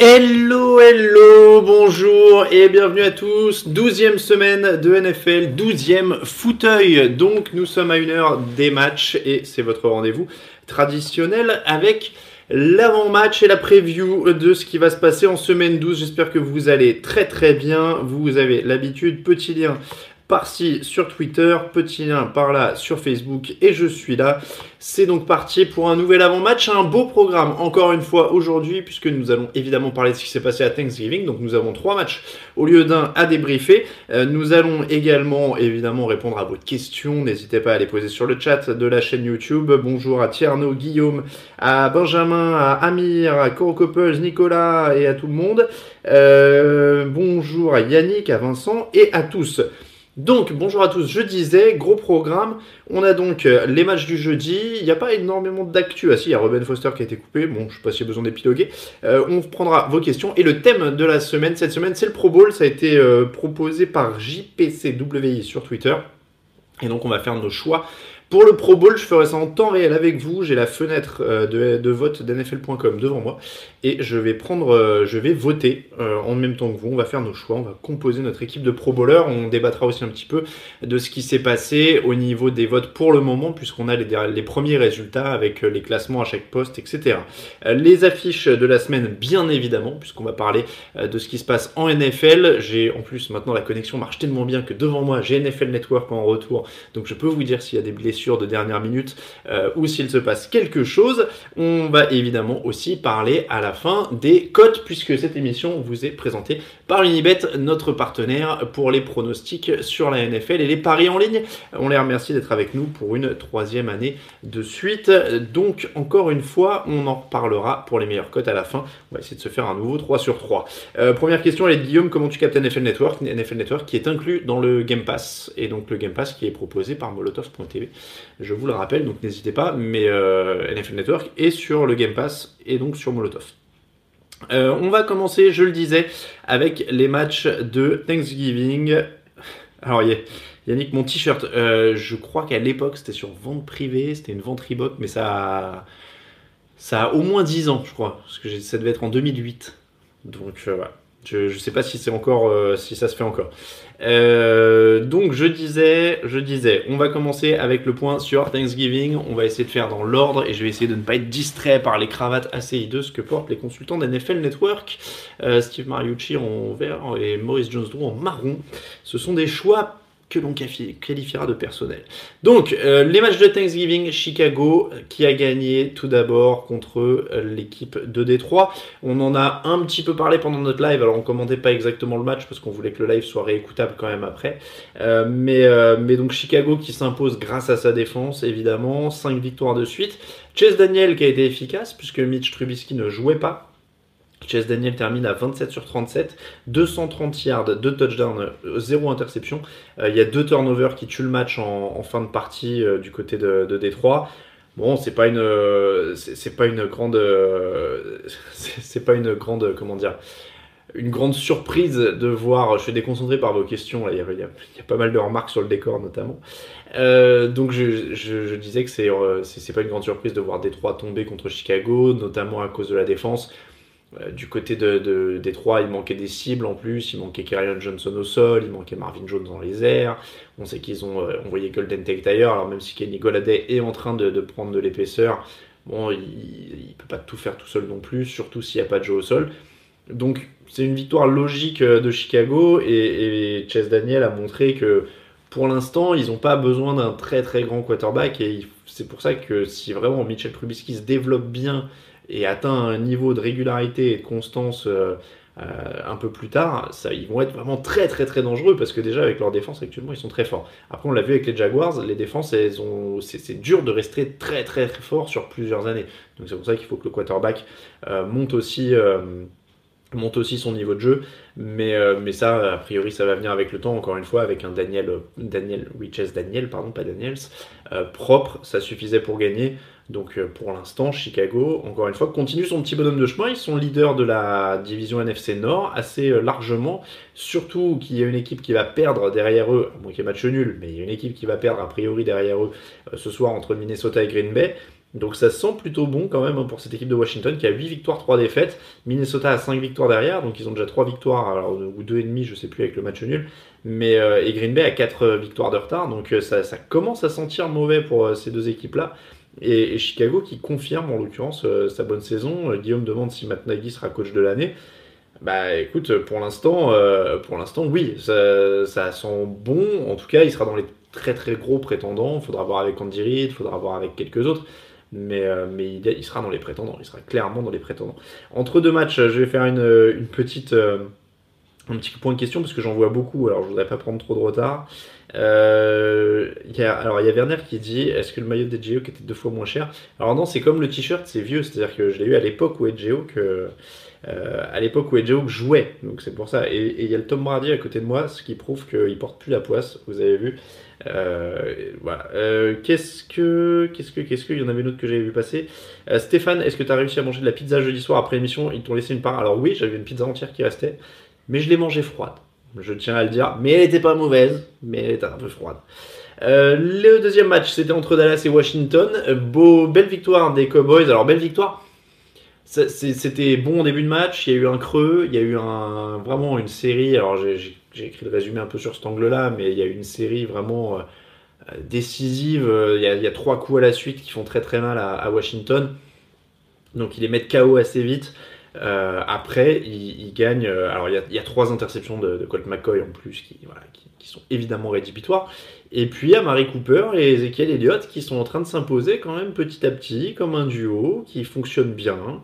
Hello, hello, bonjour et bienvenue à tous. 12e semaine de NFL, 12e fauteuil. Donc nous sommes à une heure des matchs et c'est votre rendez-vous traditionnel avec l'avant-match et la preview de ce qui va se passer en semaine 12. J'espère que vous allez très très bien. Vous avez l'habitude, petit lien par-ci sur Twitter, petit lien par là sur Facebook et je suis là. C'est donc parti pour un nouvel avant-match, un beau programme encore une fois aujourd'hui puisque nous allons évidemment parler de ce qui s'est passé à Thanksgiving. Donc nous avons trois matchs au lieu d'un à débriefer. Euh, nous allons également évidemment répondre à vos questions. N'hésitez pas à les poser sur le chat de la chaîne YouTube. Bonjour à Tierno, Guillaume, à Benjamin, à Amir, à Coppels, Nicolas et à tout le monde. Euh, bonjour à Yannick, à Vincent et à tous. Donc, bonjour à tous, je disais, gros programme. On a donc euh, les matchs du jeudi. Il n'y a pas énormément d'actu. Ah si, il y a Robin Foster qui a été coupé. Bon, je sais pas s'il y a besoin d'épiloguer. Euh, on prendra vos questions. Et le thème de la semaine, cette semaine, c'est le Pro Bowl. Ça a été euh, proposé par JPCWI sur Twitter. Et donc, on va faire nos choix pour le Pro Bowl, je ferai ça en temps réel avec vous. J'ai la fenêtre euh, de, vote d'NFL.com devant moi et je vais prendre, euh, je vais voter euh, en même temps que vous. On va faire nos choix, on va composer notre équipe de Pro Bowlers. On débattra aussi un petit peu de ce qui s'est passé au niveau des votes pour le moment, puisqu'on a les, les, premiers résultats avec les classements à chaque poste, etc. Les affiches de la semaine, bien évidemment, puisqu'on va parler de ce qui se passe en NFL. J'ai en plus maintenant la connexion marche tellement bien que devant moi j'ai NFL Network en retour, donc je peux vous dire s'il y a des blessures de dernière minute euh, ou s'il se passe quelque chose. On va évidemment aussi parler à la fin des cotes puisque cette émission vous est présentée par Unibet, notre partenaire pour les pronostics sur la NFL et les paris en ligne. On les remercie d'être avec nous pour une troisième année de suite. Donc encore une fois, on en reparlera pour les meilleures cotes à la fin. On va essayer de se faire un nouveau 3 sur 3. Euh, première question, elle est de Guillaume, comment tu captes NFL Network? NFL Network qui est inclus dans le Game Pass et donc le Game Pass qui est proposé par molotov.tv. Je vous le rappelle, donc n'hésitez pas, mais euh, NFL Network est sur le Game Pass et donc sur Molotov. Euh, on va commencer, je le disais, avec les matchs de Thanksgiving. Alors, Yannick, mon t-shirt, euh, je crois qu'à l'époque c'était sur vente privée, c'était une vente Reebok, mais ça a, ça a au moins 10 ans, je crois, parce que ça devait être en 2008. Donc, voilà. Je ne sais pas si c'est encore, si ça se fait encore. Euh, donc je disais, je disais, on va commencer avec le point sur Thanksgiving. On va essayer de faire dans l'ordre et je vais essayer de ne pas être distrait par les cravates assez hideuses que portent les consultants d'NFL Network. Euh, Steve Mariucci en vert et Maurice Jones-Drew en marron. Ce sont des choix que l'on qualifiera de personnel. Donc, euh, les matchs de Thanksgiving, Chicago qui a gagné tout d'abord contre euh, l'équipe de Détroit. On en a un petit peu parlé pendant notre live, alors on commentait pas exactement le match parce qu'on voulait que le live soit réécoutable quand même après. Euh, mais, mais donc Chicago qui s'impose grâce à sa défense, évidemment, 5 victoires de suite. Chase Daniel qui a été efficace puisque Mitch Trubisky ne jouait pas Chase Daniel termine à 27 sur 37, 230 yards, 2 touchdowns, 0 interception. Euh, il y a deux turnovers qui tuent le match en, fin de partie euh, du côté de, de Détroit. Bon, c'est pas une, c'est pas une grande, c'est pas une grande, comment dire, une grande surprise de voir. Je suis déconcentré par vos questions. Il, y a, pas mal de remarques sur le décor notamment. Euh, donc je, je, disais que c'est, c'est pas une grande surprise de voir Détroit tomber contre Chicago, notamment à cause de la défense. Du côté de, de, des trois, il manquait des cibles en plus, il manquait Kerryon Johnson au sol, il manquait Marvin Jones dans les airs. On sait qu'ils ont envoyé Golden Tate ailleurs, alors même si Kenny Goladay est en train de, prendre de l'épaisseur, bon, il ne peut pas tout faire tout seul non plus, surtout s'il n'y a pas de jeu au sol. Donc c'est une victoire logique de Chicago et, et Chase Daniel a montré que pour l'instant, ils n'ont pas besoin d'un très très grand quarterback et c'est pour ça que si vraiment Mitchell Trubisky se développe bien et atteint un niveau de régularité et de constance euh, euh, un peu plus tard, ils vont être vraiment très très très dangereux parce que déjà avec leur défense actuellement ils sont très forts. Après on l'a vu avec les Jaguars, les défenses elles ont, c'est, dur de rester très très très fort sur plusieurs années. Donc c'est pour ça qu'il faut que le quarterback euh, monte aussi monte aussi son niveau de jeu, mais, mais ça, a priori, ça va venir avec le temps, encore une fois, avec un Daniel, Daniel Riches Daniel, pardon, pas Daniels, propre, ça suffisait pour gagner. Donc pour l'instant, Chicago, encore une fois, continue son petit bonhomme de chemin. Ils sont leaders de la division NFC Nord assez largement, surtout qu'il y a une équipe qui va perdre derrière eux, bon, qui est match nul, mais il y a une équipe qui va perdre a priori derrière eux ce soir entre Minnesota et Green Bay. Donc ça sent plutôt bon quand même hein, pour cette équipe de Washington qui a 8 victoires, 3 défaites. Minnesota a 5 victoires derrière, donc ils ont déjà 3 victoires, alors, ou 2,5 je sais plus avec le match nul. Mais, euh, et Green Bay a 4 euh, victoires de retard, donc euh, ça, commence à sentir mauvais pour ces deux équipes-là. Et, Chicago qui confirme en l'occurrence sa bonne saison. Guillaume demande si Matt Nagy sera coach de l'année. Bah écoute, pour l'instant, pour l'instant oui, ça, sent bon. En tout cas, il sera dans les très très gros prétendants. Faudra voir avec Andy Reid, il faudra voir avec quelques autres mais, euh, mais il, sera dans les prétendants, il sera clairement dans les prétendants. Entre deux matchs, je vais faire une, petite, euh, un petit point de question parce que j'en vois beaucoup, alors je voudrais pas prendre trop de retard. Euh, alors il y a Werner qui dit est-ce que le maillot d'Edgeo qui était deux fois moins cher? Alors non, c'est comme le t-shirt, c'est vieux, c'est-à-dire que je l'ai eu à l'époque où Edgeo que à l'époque où Edgeo jouait, donc c'est pour ça. Et il y a le Tom Brady à côté de moi, ce qui prouve qu'il porte plus la poisse. Vous avez vu. Euh, voilà. Euh, qu'est-ce que, qu'est-ce que, qu'est-ce que, il y en avait une autre que j'avais vu passer. Euh, Stéphane, est-ce que tu as réussi à manger de la pizza jeudi soir après l'émission? Ils t'ont laissé une part. Alors oui, j'avais une pizza entière qui restait, mais je l'ai mangée froide. Je tiens à le dire, mais elle n'était pas mauvaise, mais elle était un peu froide. le deuxième match, c'était entre Dallas et Washington. Belle victoire des Cowboys. Alors belle victoire. C'était bon au début de match. Il y a eu un creux. Il y a eu vraiment une série. Alors j'ai écrit le résumé un peu sur cet angle-là, mais il y a une série vraiment euh, décisive. Il y, a, trois coups à la suite qui font très très mal à, Washington. Donc ils les mettent KO assez vite. Euh, après, ils, gagnent. Euh, alors, il y, a, trois interceptions de, Colt McCoy en plus qui, sont évidemment rédhibitoires. Et puis, il y a Mary Cooper et Ezekiel Elliott qui sont en train de s'imposer quand même petit à petit comme un duo qui fonctionne bien,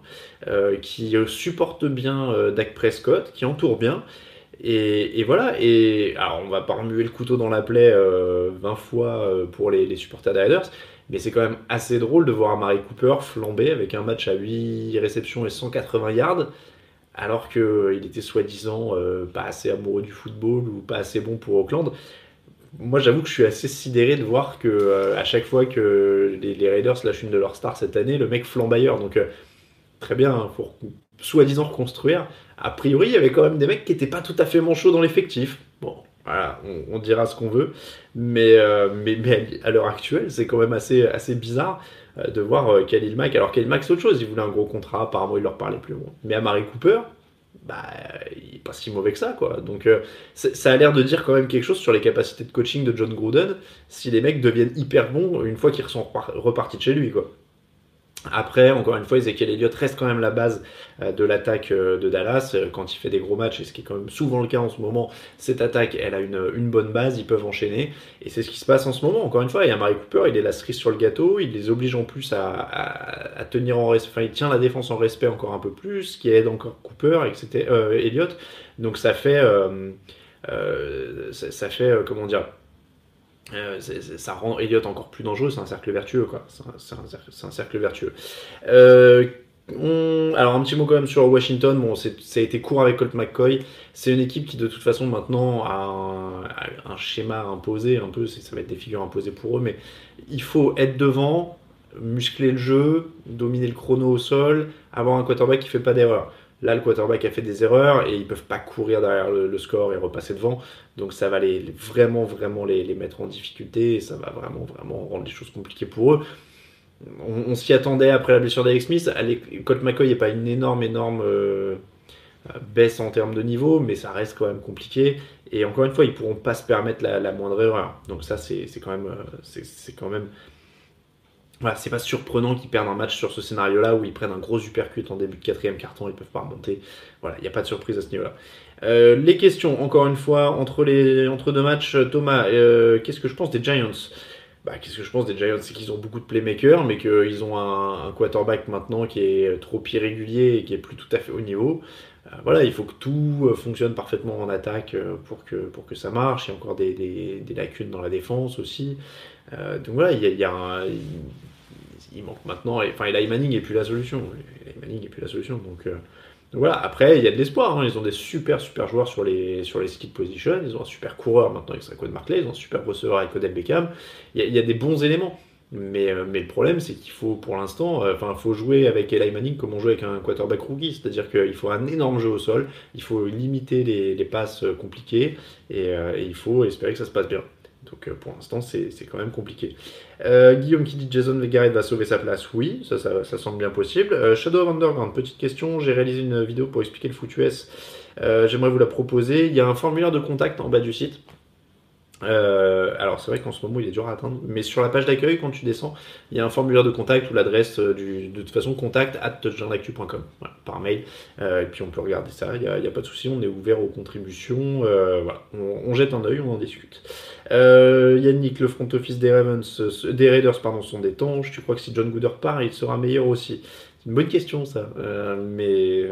qui supporte bien Dak Prescott, qui entoure bien. Et, voilà, et alors on va pas remuer le couteau dans la plaie 20 euh, fois euh, pour les, supporters des Raiders, mais c'est quand même assez drôle de voir Mary Cooper flamber avec un match à 8 réceptions et 180 yards, alors qu'il euh, était soi-disant pas assez amoureux du football ou pas assez bon pour Auckland. Moi j'avoue que je suis assez sidéré de voir que à chaque fois que les, Raiders lâchent une de leurs stars cette année, le mec flambe ailleurs. Donc très bien, hein, pour soi-disant reconstruire. A priori, il y avait quand même des mecs qui n'étaient pas tout à fait manchots dans l'effectif. Voilà, on, dira ce qu'on veut. Mais, euh, mais, à l'heure actuelle, c'est quand même assez, bizarre euh, de voir euh, Khalil Mack. Alors Khalil Mack, c'est autre chose. Il voulait un gros contrat. Apparemment, il leur parlait plus. Bon. Mais à Marie Cooper, bah, il n'est pas si mauvais que ça, quoi. Donc, ça a l'air de dire quand même quelque chose sur les capacités de coaching de John Gruden si les mecs deviennent hyper bons une fois qu'ils sont repartis de chez lui, quoi. Après, encore une fois, Ezekiel Elliott reste quand même la base euh, de l'attaque euh, de Dallas. Euh, quand il fait des gros matchs, et ce qui est quand même souvent le cas en ce moment, cette attaque, elle a une, bonne base, ils peuvent enchaîner. Et c'est ce qui se passe en ce moment. Encore une fois, il y a Mary Cooper, il est la cerise sur le gâteau, il les oblige en plus à, tenir en respect, enfin, il tient la défense en respect encore un peu plus, ce qui aide encore Cooper, etc., Elliott. Donc ça fait, ça, fait, comment dire, euh, ça rend Elliott encore plus dangereux, c'est un cercle vertueux, quoi. C'est un, cercle vertueux. Euh, alors un petit mot quand même sur Washington, bon, ça a été court avec Colt McCoy. C'est une équipe qui de toute façon maintenant a un, schéma imposé, un peu, ça va être des figures imposées pour eux, mais il faut être devant, muscler le jeu, dominer le chrono au sol, avoir un quarterback qui fait pas d'erreur. Là, le quarterback a fait des erreurs et ils peuvent pas courir derrière le, score et repasser devant. Donc ça va vraiment, vraiment les, mettre en difficulté et ça va vraiment, vraiment rendre les choses compliquées pour eux. on, s'y attendait après la blessure d'Alex Smith. Colt McCoy n'est pas une énorme, énorme euh, baisse en termes de niveau, mais ça reste quand même compliqué. Et encore une fois, ils pourront pas se permettre la, moindre erreur. Donc ça, c'est quand même, c'est quand même voilà, c'est pas surprenant qu'ils perdent un match sur ce scénario-là où ils prennent un gros supercut en début de quatrième carton, ils peuvent pas remonter. Voilà, il n'y a pas de surprise à ce niveau-là. Euh, les questions, encore une fois, entre, les, entre deux matchs, Thomas, euh, qu'est-ce que je pense des Giants? Bah, Qu'est-ce que je pense des Giants? C'est qu'ils ont beaucoup de playmakers, mais qu'ils ont un, quarterback maintenant qui est trop irrégulier et qui est plus tout à fait au niveau. Euh, voilà, il faut que tout fonctionne parfaitement en attaque pour que, pour que ça marche. Il y a encore des, des, lacunes dans la défense aussi. Donc voilà, il y a, il y a il manque maintenant. Enfin, Eli Manning n'est plus la solution. Eli Manning n'est plus la solution. Donc, euh, voilà. Après, il y a de l'espoir. Hein. Ils ont des super super joueurs sur les sur les skill position. Ils ont un super coureur maintenant avec Saquon Markley. Ils ont un super receveur avec Odell Beckham. Il y, a, des bons éléments. Mais, euh, mais le problème, c'est qu'il faut pour l'instant, euh, enfin, faut jouer avec Eli Manning comme on joue avec un quarterback rookie, c'est-à-dire qu'il faut un énorme jeu au sol, il faut limiter les, passes compliquées et il faut espérer que ça se passe bien. Donc euh, pour l'instant, c'est quand même compliqué. Euh, Guillaume qui dit Jason Garrett va sauver sa place, oui, ça, ça, semble bien possible. Euh, Shadow of Underground, petite question, j'ai réalisé une vidéo pour expliquer le foot j'aimerais vous la proposer. Il y a un formulaire de contact en bas du site. Euh, alors c'est vrai qu'en ce moment il est dur à atteindre, mais sur la page d'accueil quand tu descends, il y a un formulaire de contact ou l'adresse euh, de toute façon contact at touchdownactu.com par mail. Euh, et puis on peut regarder ça, il n'y a, pas de souci, on est ouvert aux contributions. voilà, on, jette un œil, on en discute. Yannick, le front office des Ravens, des Raiders pardon, sont des tanches. Tu crois que si John Gooder part, il sera meilleur aussi? C'est une bonne question ça, mais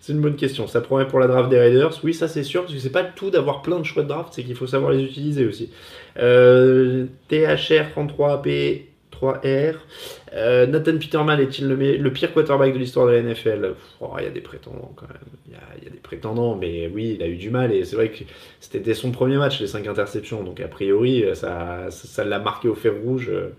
c'est une bonne question. Ça promet pour la draft des Raiders Oui, ça c'est sûr, parce que c'est pas tout d'avoir plein de choix de draft, c'est qu'il faut savoir les utiliser aussi. Euh, THR 33AP 3R. Euh, Nathan Peterman est-il le, pire quarterback de l'histoire de la NFL Il y a des prétendants quand même. Il y, a, des prétendants, mais oui, il a eu du mal. Et c'est vrai que c'était son premier match, les 5 interceptions. Donc a priori, ça l'a ça, marqué au fer rouge. Euh,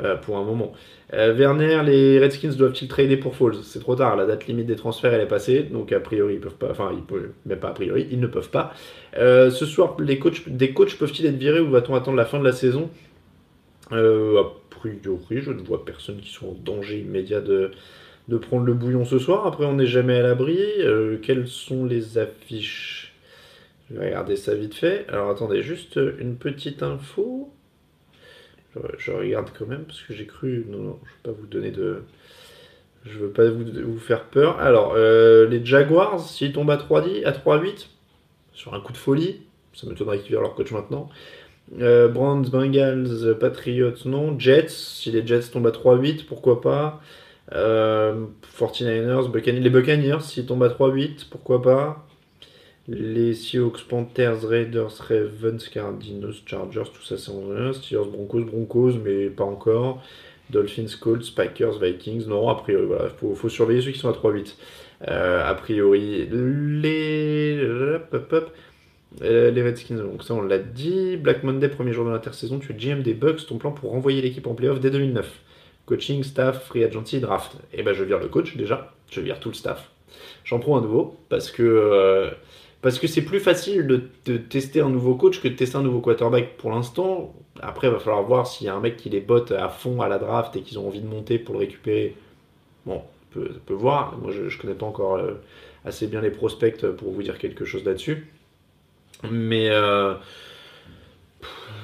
euh, pour un moment. Euh, Werner, les Redskins doivent-ils trader pour Falls C'est trop tard, la date limite des transferts elle est passée, donc a priori ils peuvent pas, enfin ils mais pas a priori, ils ne peuvent pas. Euh, ce soir, les coachs, des coachs peuvent-ils être virés ou va-t-on attendre la fin de la saison? A priori, je ne vois personne qui soit en danger immédiat de, de prendre le bouillon ce soir. Après, on n'est jamais à l'abri. quelles sont les affiches? Je vais regarder ça vite fait. Alors attendez, juste une petite info. Je, regarde quand même parce que j'ai cru. Non, non, je ne veux pas vous donner de. Je veux pas vous, faire peur. Alors, euh, les Jaguars, s'ils tombent à 3-8, à 3-8, sur un coup de folie, ça m'étonnerait qu'ils virent leur coach maintenant. Euh, Browns, Bengals, Patriots, non. Jets, si les Jets tombent à 3-8, pourquoi pas. Euh, 49ers, les Buccaneers, s'ils tombent à 3-8, pourquoi pas les Seahawks, Panthers, Raiders, Ravens, Cardinals, Chargers, tout ça c'est en Steelers, Broncos, Broncos, mais pas encore. Dolphins, Colts, Packers, Vikings, non, a priori, voilà, faut, surveiller ceux qui sont à 3-8. Euh, a priori, les. Euh, les Redskins, donc ça on l'a dit. Black Monday, premier jour de l'intersaison, tu es GM des Bucks, ton plan pour renvoyer l'équipe en playoff dès 2009. Coaching, staff, free agency, draft. Eh ben je vire le coach déjà, je vire tout le staff. J'en prends un nouveau parce que euh, parce que c'est plus facile de, tester un nouveau coach que de tester un nouveau quarterback pour l'instant. Après, il va falloir voir s'il y a un mec qui les botte à fond à la draft et qu'ils ont envie de monter pour le récupérer. Bon, on peut, voir. Moi, je ne connais pas encore euh, assez bien les prospects pour vous dire quelque chose là-dessus. Mais, euh,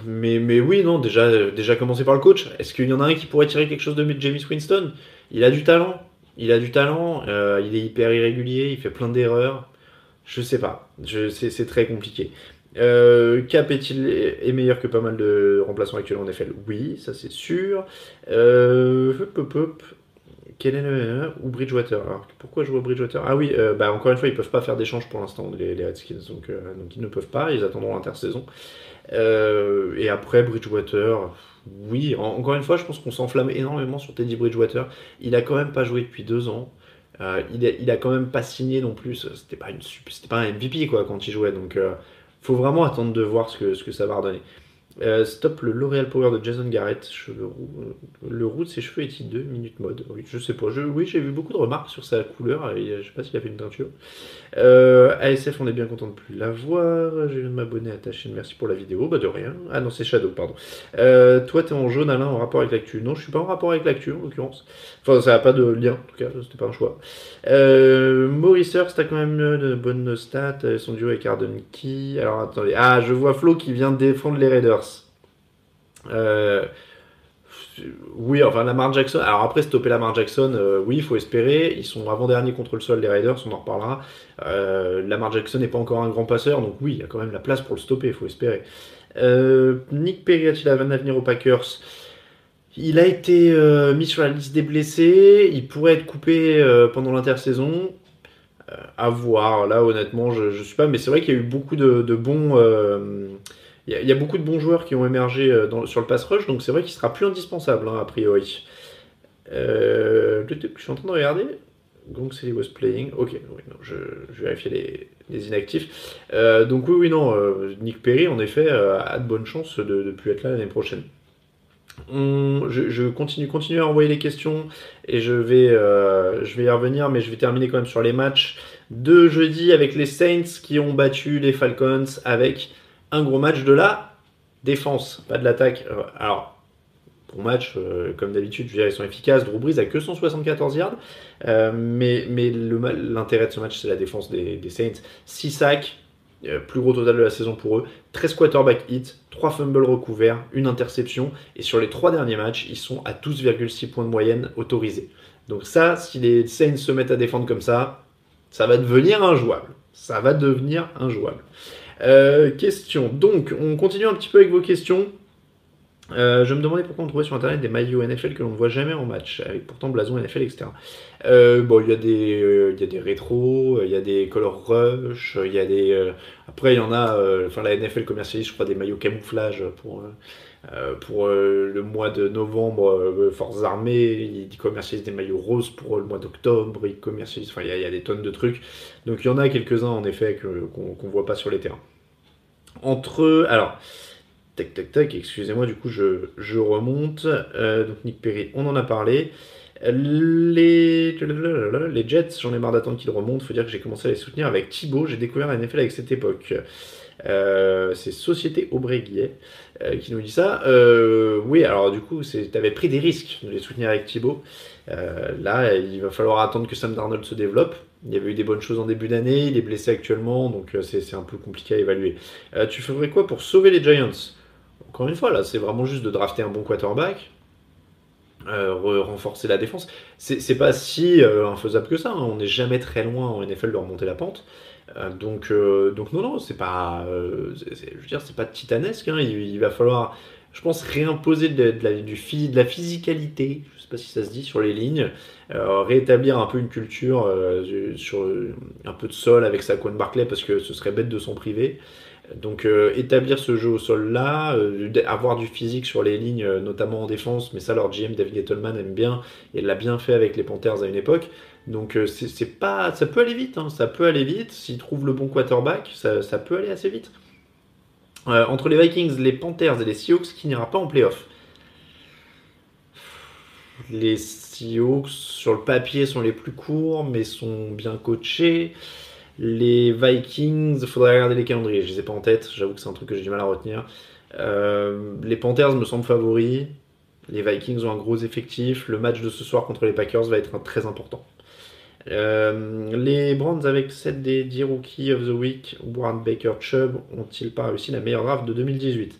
mais, mais oui, non, déjà, déjà commencer par le coach. Est-ce qu'il y en a un qui pourrait tirer quelque chose de James Winston? Il a du talent. Il a du talent. Euh, il est hyper irrégulier. Il fait plein d'erreurs. Je sais pas. C'est très compliqué. Euh, Cap est-il est meilleur que pas mal de remplaçants actuels en NFL Oui, ça c'est sûr. Euh, hop, ou Bridgewater? Alors pourquoi jouer Bridgewater? Ah oui, euh, bah encore une fois ils peuvent pas faire d'échange pour l'instant les, Redskins donc, euh, donc ils ne peuvent pas. Ils attendront l'intersaison. et après Bridgewater, oui. encore une fois, je pense qu'on s'enflamme énormément sur Teddy Bridgewater. Il a quand même pas joué depuis deux ans. Euh, il, a, quand même pas signé non plus. C'était pas, pas un MVP quoi, quand il jouait. Donc, euh, faut vraiment attendre de voir ce que, ce que ça va redonner. Euh, stop le L'Oréal Power de Jason Garrett, cheveux roux. Euh, le roux de ses cheveux est-il de minute mode? Oui, je sais pas. Oui, j'ai vu beaucoup de remarques sur sa couleur. Et, je sais pas s'il a fait une teinture. Euh, ASF, on est bien content de plus la voir. Je viens de m'abonner à ta chaîne. Merci pour la vidéo. Bah de rien. Ah non, c'est Shadow, pardon. Euh, toi, t'es en jaune, Alain, en rapport avec l'actu. Non, je suis pas en rapport avec l'actu, en l'occurrence. Enfin, ça n'a pas de lien, en tout cas. C'était pas un choix. Euh, Maurice Hurst a quand même de bonnes stats. Son duo avec Arden Key. Alors, attendez. Ah, je vois Flo qui vient défendre les Raiders. Euh, oui, enfin Lamar Jackson. Alors après stopper Lamar Jackson, euh, oui, il faut espérer. Ils sont avant-dernier contre le sol les Raiders, on en reparlera. Euh, Lamar Jackson n'est pas encore un grand passeur, donc oui, il y a quand même la place pour le stopper, il faut espérer. Nick Perry a-t-il un avenir aux Packers? Il a été mis sur la liste des blessés. Il pourrait être coupé pendant l'intersaison. à voir. Là, honnêtement, je, ne suis pas. Mais c'est vrai qu'il y a eu beaucoup de bons il y, a beaucoup de bons joueurs qui ont émergé euh, sur le pass rush, donc c'est vrai qu'il sera plus indispensable, hein, a priori. Euh, je suis en train de regarder. Donc c'est was playing. Ok, oui, non, je, vais vérifier les, inactifs. Euh, donc oui, oui, non, Nick Perry, en effet, a de bonnes chances de ne plus être là l'année prochaine. je, continue, continue à envoyer les questions et je vais, je vais y revenir, mais je vais terminer quand même sur les matchs de jeudi avec les Saints qui ont battu les Falcons avec un gros match de la défense, pas de l'attaque. Euh, alors, bon match, euh, comme d'habitude, je dire, ils sont efficaces. Drew Brees a que 174 yards, euh, mais, l'intérêt de ce match, c'est la défense des, Saints. 6 sacs, plus gros total de la saison pour eux, 13 quarterback hits, 3 fumbles recouverts, une interception, et sur les 3 derniers matchs, ils sont à 12,6 points de moyenne autorisés. Donc ça, si les Saints se mettent à défendre comme ça, ça va devenir injouable. Ça va devenir injouable. Euh, question. Donc, on continue un petit peu avec vos questions. Euh, je me demandais pourquoi on trouvait sur internet des maillots NFL que l'on ne voit jamais en match, avec pourtant blason NFL, etc. Euh, bon, il y a des, il y a des rétros, il y a des color rush, il y a des. après, il y en a. enfin, la NFL commercialise, je crois, des maillots camouflage pour. Pour le mois de novembre, Forces Armées, ils commercialisent des maillots roses pour le mois d'octobre, ils commercialisent, enfin il y, a des tonnes de trucs. Donc il y en a quelques-uns en effet qu'on ne voit pas sur les terrains entre. Alors, tac, tac, tac, excusez-moi, du coup, je, je remonte. Euh, donc, Nick Perry, on en a parlé. Les, les Jets, j'en ai marre d'attendre qu'ils remontent. Faut dire que j'ai commencé à les soutenir avec Thibaut. J'ai découvert la NFL avec cette époque. Euh, c'est Société Aubray-Guillet euh, qui nous dit ça. oui, alors du coup, tu avais pris des risques de les soutenir avec Thibaut. là, il va falloir attendre que Sam Darnold se développe. Il y avait eu des bonnes choses en début d'année, il est blessé actuellement, donc euh, c'est un peu compliqué à évaluer. Euh, tu ferais quoi pour sauver les Giants? Encore une fois, là, c'est vraiment juste de drafter un bon quarterback, euh, renforcer la défense. C'est pas si infaisable que ça, hein. on n'est jamais très loin en NFL de remonter la pente. Donc, donc non, non, c'est pas, je veux dire, c'est pas titanesque. Hein. il, va falloir, je pense, réimposer de, la, du, de la physicalité, je sais pas si ça se dit, sur les lignes. Euh, rétablir un peu une culture euh, sur un peu de sol avec Saquon Barclay parce que ce serait bête de s'en priver. Donc euh, établir ce jeu au sol là, avoir du physique sur les lignes, notamment en défense, mais ça leur GM David Gettleman aime bien et l'a bien fait avec les Panthers à une époque. Donc c'est pas, ça peut aller vite, hein. ça peut aller vite. S'ils trouvent le bon quarterback, ça, peut aller assez vite. entre les Vikings, les Panthers et les Seahawks, qui n'ira pas en playoff? Les Seahawks, sur le papier, sont les plus courts, mais sont bien coachés. Les Vikings, il faudrait regarder les calendriers, je les ai pas en tête, j'avoue que c'est un truc que j'ai du mal à retenir. Euh, les Panthers me semblent favoris. Les Vikings ont un gros effectif. Le match de ce soir contre les Packers va être très important. Euh, les Browns avec 7 des 10 rookies of the week, Warren Baker Chubb, ont-ils pas réussi la meilleure draft de 2018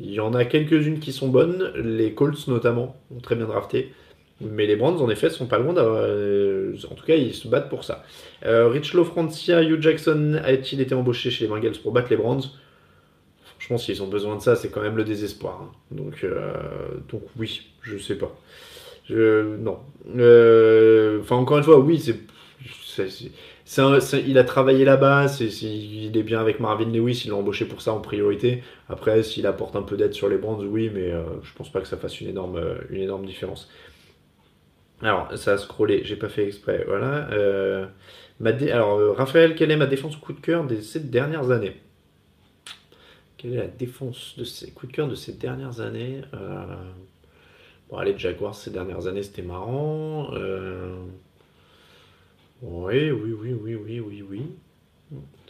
il y en a quelques-unes qui sont bonnes, les Colts notamment ont très bien drafté. Mais les Browns, en effet, sont pas loin d'avoir. Euh, en tout cas, ils se battent pour ça. Euh, Rich Francia, Hugh Jackson a-t-il été embauché chez les Bengals pour battre les Browns? Franchement, s'ils ont besoin de ça, c'est quand même le désespoir. Hein. Donc, euh, donc oui, je sais pas. Non. Euh, enfin, encore une fois, oui, c'est il a travaillé là-bas, il est bien avec Marvin Lewis, il l'a embauché pour ça en priorité. Après, s'il apporte un peu d'aide sur les Brands, oui, mais euh, je pense pas que ça fasse une énorme, euh, une énorme différence. Alors, ça a scrollé, j'ai pas fait exprès. Voilà. Euh, alors, Raphaël, quelle est ma défense coup de cœur des sept dernières années? Quelle est la défense de ces de cœur de ces dernières années Bon, les Jaguars ces dernières années, c'était marrant. Euh, Oui, oui, oui, oui, oui, oui, oui.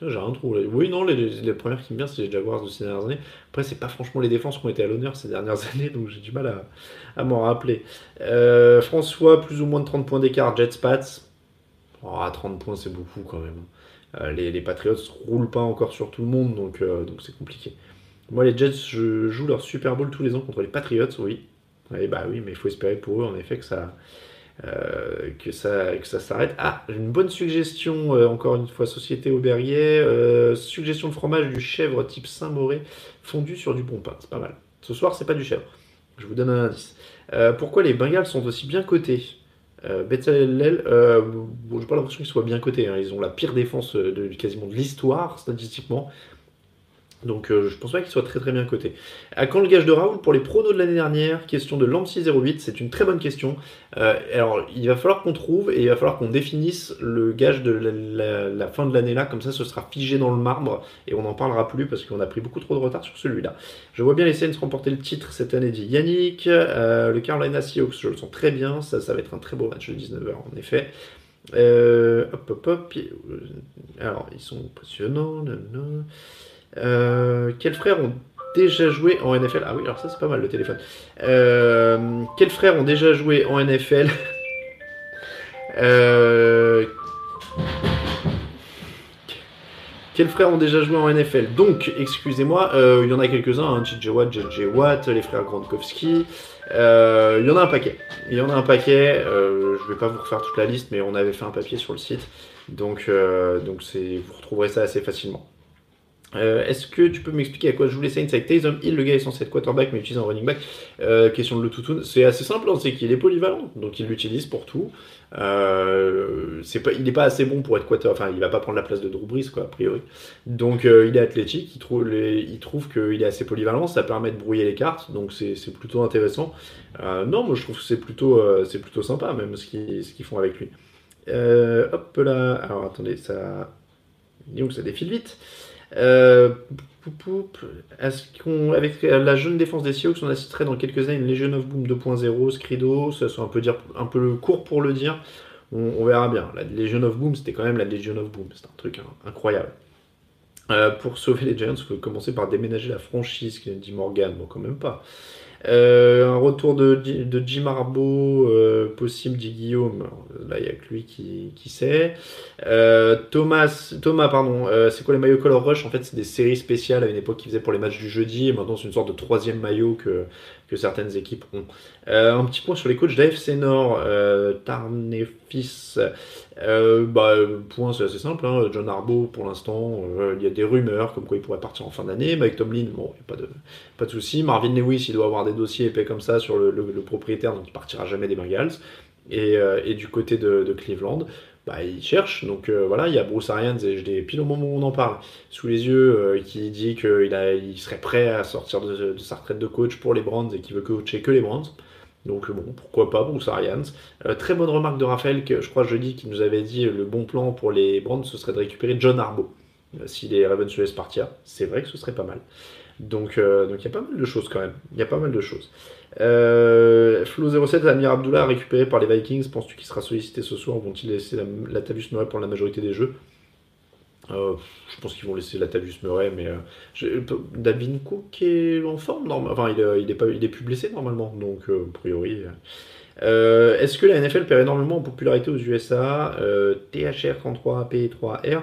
J'ai un trou. Oui, non, les, les premières qui me viennent, c'est les Jaguars de ces dernières années. Après, c'est pas franchement les défenses qui ont été à l'honneur ces dernières années, donc j'ai du mal à, m'en rappeler. Euh, François, plus ou moins de 30 points d'écart, Jets Pats. Oh, 30 points, c'est beaucoup quand même. Euh, les, les Patriots roulent pas encore sur tout le monde, donc donc c'est compliqué. Moi, les Jets, je joue leur Super Bowl tous les ans contre les Patriots, oui. Et bah oui, mais il faut espérer pour eux, en effet, que ça, euh, que ça, que ça s'arrête. Ah, une bonne suggestion, euh, encore une fois, Société Auberier. Euh, suggestion de fromage du chèvre type Saint-Mauré, fondu sur du bon pain. C'est pas mal. Ce soir, c'est pas du chèvre. Je vous donne un indice. Pourquoi les Bengals sont aussi bien cotés? Euh, Betzalel, euh, j'ai pas l'impression qu'ils soient bien cotés. hein. Ils ont la pire défense de, quasiment de l'histoire, statistiquement. Donc euh, je pense pas qu'il soit très très bien coté. À quand le gage de Raoul pour les pronos de l'année dernière? Question de Lancy08, c'est une très bonne question. Euh, alors il va falloir qu'on trouve et il va falloir qu'on définisse le gage de la, fin de l'année là, comme ça ce sera figé dans le marbre et on n'en parlera plus parce qu'on a pris beaucoup trop de retard sur celui-là. Je vois bien les Saints remporter le titre cette année, dit Yannick. Euh, le Carolina Seahawks, je le sens très bien, ça, ça va être un très beau match de 19h en effet. Euh, hop hop hop. Alors ils sont impressionnants. Euh, quels frères ont déjà joué en NFL Ah oui, alors ça c'est pas mal le téléphone. Euh, quels frères ont déjà joué en NFL Euh, Quels frères ont déjà joué en NFL Donc, excusez-moi, il y en a quelques-uns, hein, TJ Watt, JJ Watt, les frères Gronkowski. Euh, il y en a un paquet. Il y en a un paquet. je vais pas vous refaire toute la liste, mais on avait fait un papier sur le site. Donc, donc vous retrouverez ça assez facilement. Euh, Est-ce que tu peux m'expliquer à quoi jouent les Saints avec Taysom Hill Le gars est censé être quarterback mais utilise un running back? Euh, question de le toutoun. C'est assez simple, hein, c'est qu'il est polyvalent, donc il l'utilise pour tout. Euh, pas, il n'est pas assez bon pour être quarter, enfin il va pas prendre la place de Drew Brees quoi a priori. Donc euh, il est athlétique, il trouve, qu'il est assez polyvalent, ça permet de brouiller les cartes, donc c'est plutôt intéressant. Non, moi je trouve que c'est plutôt, c'est plutôt sympa même ce qu'ils font avec lui. Hop là, alors attendez, ça, disons ça défile vite. Euh, avec la jeune défense des Seahawks, on assisterait dans quelques années une Legion of Boom 2.0, Scrido, ça soit un peu dire, court pour le dire. On, verra bien. La Legion of Boom, c'était quand même la Legion of Boom, c'est un truc hein, incroyable. Euh, pour sauver les Giants, il faut commencer par déménager la franchise, dit Morgan. Bon, quand même pas. Euh, un retour de, de Jim Harbaugh euh, possible, dit Guillaume. Là, il n'y a que lui qui, qui sait. Euh, Thomas, Thomas, pardon, euh, c'est quoi les maillots Color Rush? En fait, c'est des séries spéciales à une époque qu'ils faisaient pour les matchs du jeudi. Et maintenant, c'est une sorte de troisième maillot que, que certaines équipes ont. Euh, un petit point sur les coachs d'AFC Nord. Euh, Tarnefis. Euh, bah, point, c'est assez simple. hein. John Harbaugh, pour l'instant, euh, il y a des rumeurs comme quoi il pourrait partir en fin d'année. Mike Tomlin, bon, a pas de, pas de souci. Marvin Lewis, il doit avoir des dossiers épais comme ça sur le, propriétaire, donc il partira jamais des Bengals. Et, du côté de Cleveland, bah, il cherche. Donc euh, voilà, il y a Bruce Arians, et je l'ai pile au moment où on en parle, sous les yeux, euh, qui dit qu'il il serait prêt à sortir de, sa retraite de coach pour les Browns et qu'il veut coacher que les Browns. Donc bon, pourquoi pas, Bruce Arians. Euh, très bonne remarque de Raphaël, que je crois jeudi, qui nous avait dit le bon plan pour les Browns, ce serait de récupérer John. Euh, si les Ravens se laissent partir, c'est vrai que ce serait pas mal. Donc il y a pas mal de choses quand même. Il y a pas mal de choses. Euh, Flo07, Amir Abdullah récupéré par les Vikings. Penses-tu qu'il sera sollicité ce soir? Vont-ils laisser la, la Murray pour la majorité des jeux? Euh, Je pense qu'ils vont laisser la Tavius Murray, mais euh, je- Dalvin Cook est en forme. Enfin, il, est- il est pas, il est plus blessé normalement, donc euh, a priori. euh. Euh, Est-ce que la NFL perd énormément en popularité aux USA euh, THR 33 P3R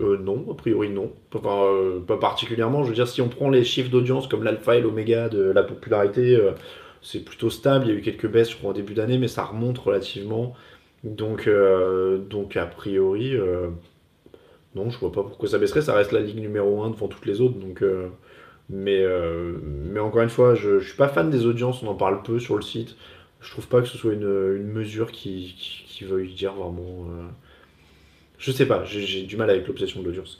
euh, non, a priori non. Enfin, euh, pas particulièrement. Je veux dire, si on prend les chiffres d'audience comme l'alpha et l'oméga de la popularité, euh, c'est plutôt stable. Il y a eu quelques baisses, je crois, en début d'année, mais ça remonte relativement. Donc, euh, donc a priori, euh, non, je vois pas pourquoi ça baisserait. Ça reste la ligue numéro 1 devant toutes les autres. Donc, euh, mais, mais encore une fois, je, je suis pas fan des audiences. On en parle peu sur le site. Je trouve pas que ce soit une, mesure qui, veuille dire vraiment. je sais pas, j'ai du mal avec l'obsession de l'audience.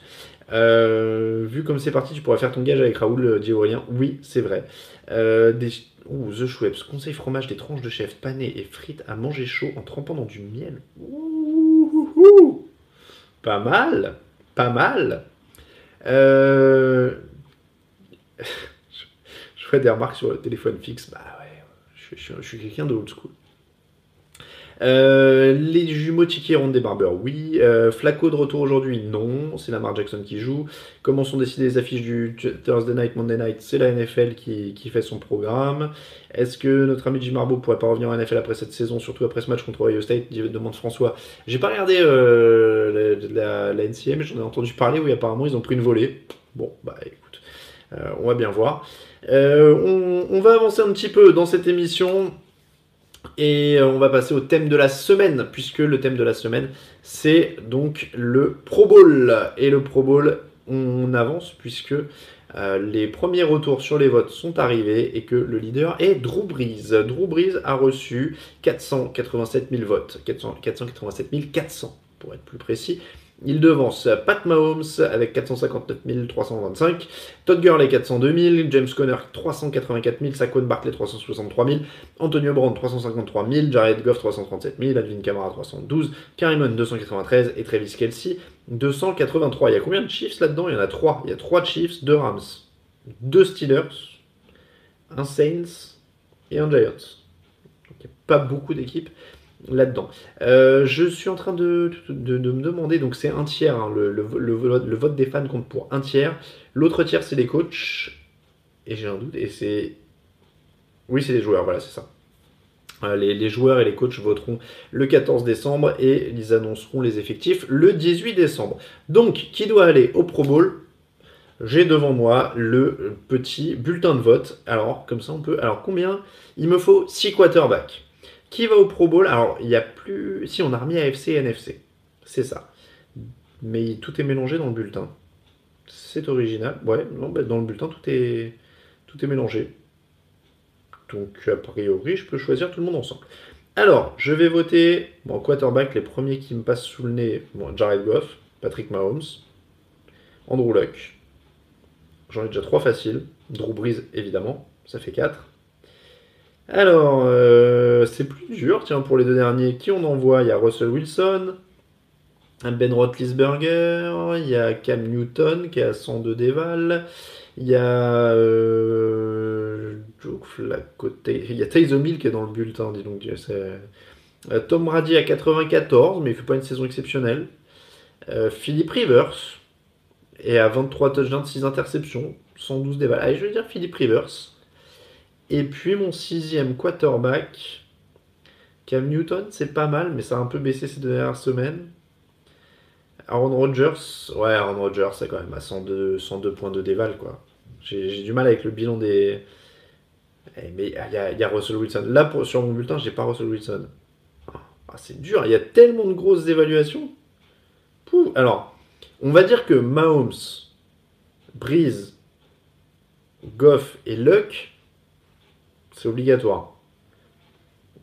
Vu comme c'est parti, tu pourrais faire ton gage avec Raoul, dit Aurélien. Oui, c'est vrai. Euh, des... Ouh, The Schweppes, conseil fromage, des tranches de chèvre panées et frites à manger chaud en trempant dans du miel. Ouh. Pas mal, pas mal. Euh, je ferai des remarques sur le téléphone fixe. Bah ouais, je- je suis quelqu'un de old school. Euh, les jumeaux Tiki rendent des barbeurs, oui. Euh, Flacco de retour aujourd'hui, non. C'est Lamar Jackson qui joue. Comment sont décidées les affiches du Thursday Night, Monday Night? C'est la NFL qui, qui fait son programme. Est-ce que notre ami Jim Marbeau pourrait pas revenir en NFL après cette saison, surtout après ce match contre Ohio State? Demande François. J'ai pas regardé euh, la, la, la NCA, mais j'en ai entendu parler. Oui, apparemment, ils ont pris une volée. Bon, bah écoute, euh, on va bien voir. Euh, on, on va avancer un petit peu dans cette émission. Et euh, on va passer au thème de la semaine, puisque le thème de la semaine, c'est donc le Pro Bowl. Et le Pro Bowl, on avance, puisque euh, les premiers retours sur les votes sont arrivés et que le leader est Drew Brees. Drew Brees a reçu 487 000 votes, 400 487 400 pour être plus précis. Il devance Pat Mahomes avec 459 325, Todd Gurley 402 000, James Conner 384 000, Saquon Barkley 363 000, Antonio Brown 353 000, Jared Goff 337 000, Alvin Kamara 312, Karimon 293 et Travis Kelsey 283. Il y a combien de Chiefs là-dedans? Il y en a 3. Il y a 3 Chiefs, 2 Rams, 2 Steelers, un Saints et un Giants. Donc il n'y a pas beaucoup d'équipes là-dedans. Euh, je suis en train de, de, me demander, donc c'est un tiers, hein, le, le, vote des fans compte pour un tiers, l'autre tiers c'est les coachs, et j'ai un doute, et c'est... Oui c'est les joueurs, voilà c'est ça. Euh, les, les, joueurs et les coachs voteront le 14 décembre et ils annonceront les effectifs le 18 décembre. Donc, qui doit aller au Pro Bowl? J'ai devant moi le petit bulletin de vote. Alors, comme ça on peut... Alors, combien? Il me faut 6 quarterbacks. Qui va au Pro Bowl? Alors, il n'y a plus. Si, on a remis AFC et NFC. C'est ça. Mais tout est mélangé dans le bulletin. C'est original. Ouais, non, bah, dans le bulletin, tout est, tout est mélangé. Donc, a priori, je peux choisir tout le monde ensemble. Alors, je vais voter. Bon, quarterback, les premiers qui me passent sous le nez. Jared Goff, Patrick Mahomes, Andrew Luck. J'en ai déjà trois faciles. Drew Brees, évidemment. Ça fait 4. Alors, euh, c'est plus dur, tiens, pour les deux derniers. Qui on envoie? Il y a Russell Wilson, Ben Roethlisberger, il y a Cam Newton qui est à 102 déval, il y a euh, il y a Taysom Hill qui est dans le bulletin, dis donc. Euh, Tom Brady à 94, mais il fait pas une saison exceptionnelle. Euh, Philippe Rivers est à 23 touchdowns, 6 interceptions, 112 déval. Allez, je vais dire Philippe Rivers. Et puis mon sixième quarterback, Cam Newton, c'est pas mal, mais ça a un peu baissé ces dernières semaines. Aaron Rodgers, ouais, Aaron Rodgers, c'est quand même à 102, 102 points de déval, quoi. J'ai du mal avec le bilan des. Mais il y, a, Russell Wilson. Là, sur mon bulletin, j'ai pas Russell Wilson. Ah, c'est dur, il y a tellement de grosses évaluations. Alors, on va dire que Mahomes, Breeze, Goff et Luck, c'est obligatoire.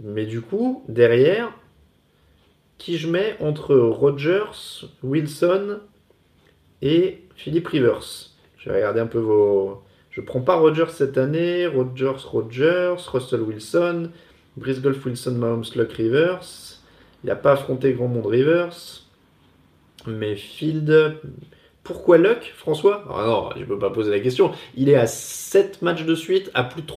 Mais du coup, derrière, qui je mets entre Rogers, Wilson et Philippe Rivers? Je vais regarder un peu vos. Je prends pas Rogers cette année. Rogers, Rogers, Russell Wilson, Brice Golf, Wilson, Mahomes, Luck, Rivers. Il n'a pas affronté grand monde Rivers. Mais Field. Pourquoi Luck, François? Ah non, je peux pas poser la question. Il est à 7 matchs de suite, à plus de 3.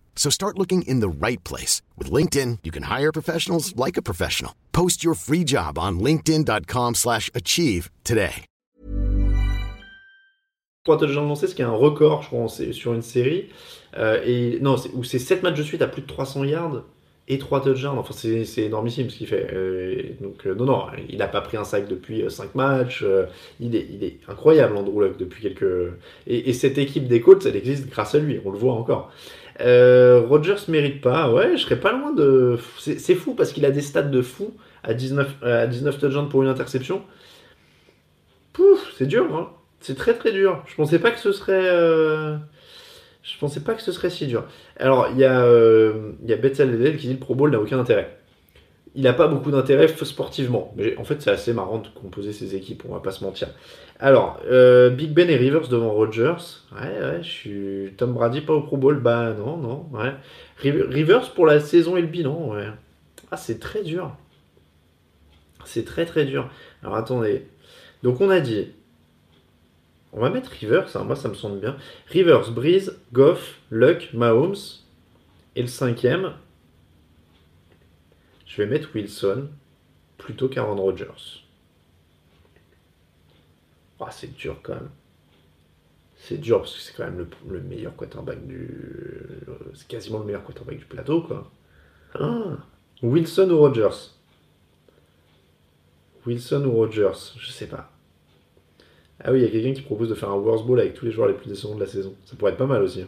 So start looking in the right place. With LinkedIn, you can hire professionals like a professional. Post your free job on linkedin.com slash achieve today. 3 touchdowns lancés, ce qui est un record, je crois, sur une série. Euh, et, non, où c'est 7 matchs de suite à plus de 300 yards. et 3 touchdowns. Enfin, c'est énormissime ce qu'il fait. Euh, donc, euh, non, non, il n'a pas pris un sac depuis 5 matchs. Euh, il, est, il est incroyable, Andrew Luck, depuis quelques. Et, et cette équipe des Colts, elle existe grâce à lui, on le voit encore. Euh, Rodgers mérite pas, ouais, je serais pas loin de. C'est fou parce qu'il a des stats de fou à 19, à 19 touchdowns pour une interception. Pouf, c'est dur, hein. C'est très très dur. Je pensais pas que ce serait. euh, Je pensais pas que ce serait si dur. Alors, il y a, euh, il qui dit le Pro Bowl n'a aucun intérêt. Il n'a pas beaucoup d'intérêt sportivement. Mais en fait, c'est assez marrant de composer ces équipes, on va pas se mentir. Alors, euh, Big Ben et Rivers devant Rodgers. Ouais, ouais, je suis. Tom Brady pas au Pro Bowl Bah non, non, ouais. Riv- Rivers pour la saison et le bilan, ouais. Ah, c'est très dur. C'est très très dur. Alors attendez. Donc on a dit. On va mettre Rivers, hein, moi ça me semble bien. Rivers, Breeze, Goff, Luck, Mahomes. Et le cinquième, je vais mettre Wilson plutôt qu'Aaron Rodgers. Ah, c'est dur quand même. C'est dur parce que c'est quand même le, le meilleur quarterback du. C'est quasiment le meilleur quarterback du plateau, quoi. Ah, Wilson ou Rodgers? Wilson ou Rodgers? Je sais pas. Ah oui, il y a quelqu'un qui propose de faire un Worst Ball avec tous les joueurs les plus décevants de la saison. Ça pourrait être pas mal aussi. hein.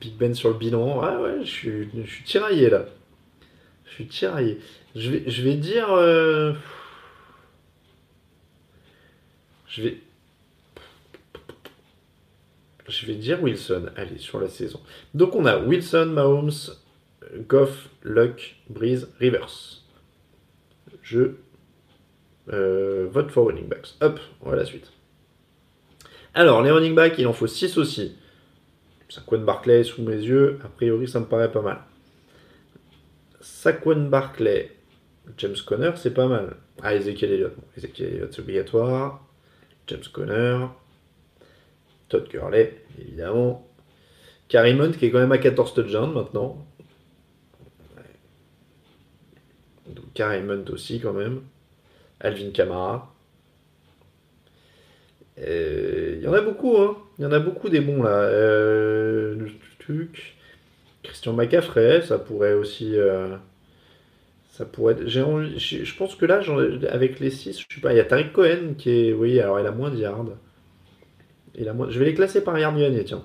Big Ben sur le bilan. Ah ouais, je suis, je suis tiraillé là. Je suis tiraillé. Je vais, je vais dire. euh, Je vais. Dire Wilson. Allez, sur la saison. Donc on a Wilson, Mahomes, Goff, Luck, Breeze, Rivers. Je euh, vote for running backs. Hop, on va à la suite. Alors, les running backs, il en faut 6 aussi. Saquon Barclay sous mes yeux, a priori ça me paraît pas mal. Saquon Barclay, James Conner, c'est pas mal. Ah, Ezekiel Elliott. Bon, Ezekiel Elliott, c'est obligatoire. James Conner. Todd Gurley, évidemment. Karim Hunt, qui est quand même à 14 touchdowns maintenant. Donc Karim Hunt aussi, quand même. Alvin Kamara. Euh, Il y en a beaucoup, hein. Il y en a beaucoup des bons là. Euh. Christian McCaffrey, ça pourrait aussi. euh, ça pourrait Je pense que là, avec les 6, je sais pas. Il y a Tariq Cohen qui est. Oui, alors il a moins de yards. Il a. Je vais les classer par yards gagnés, tiens.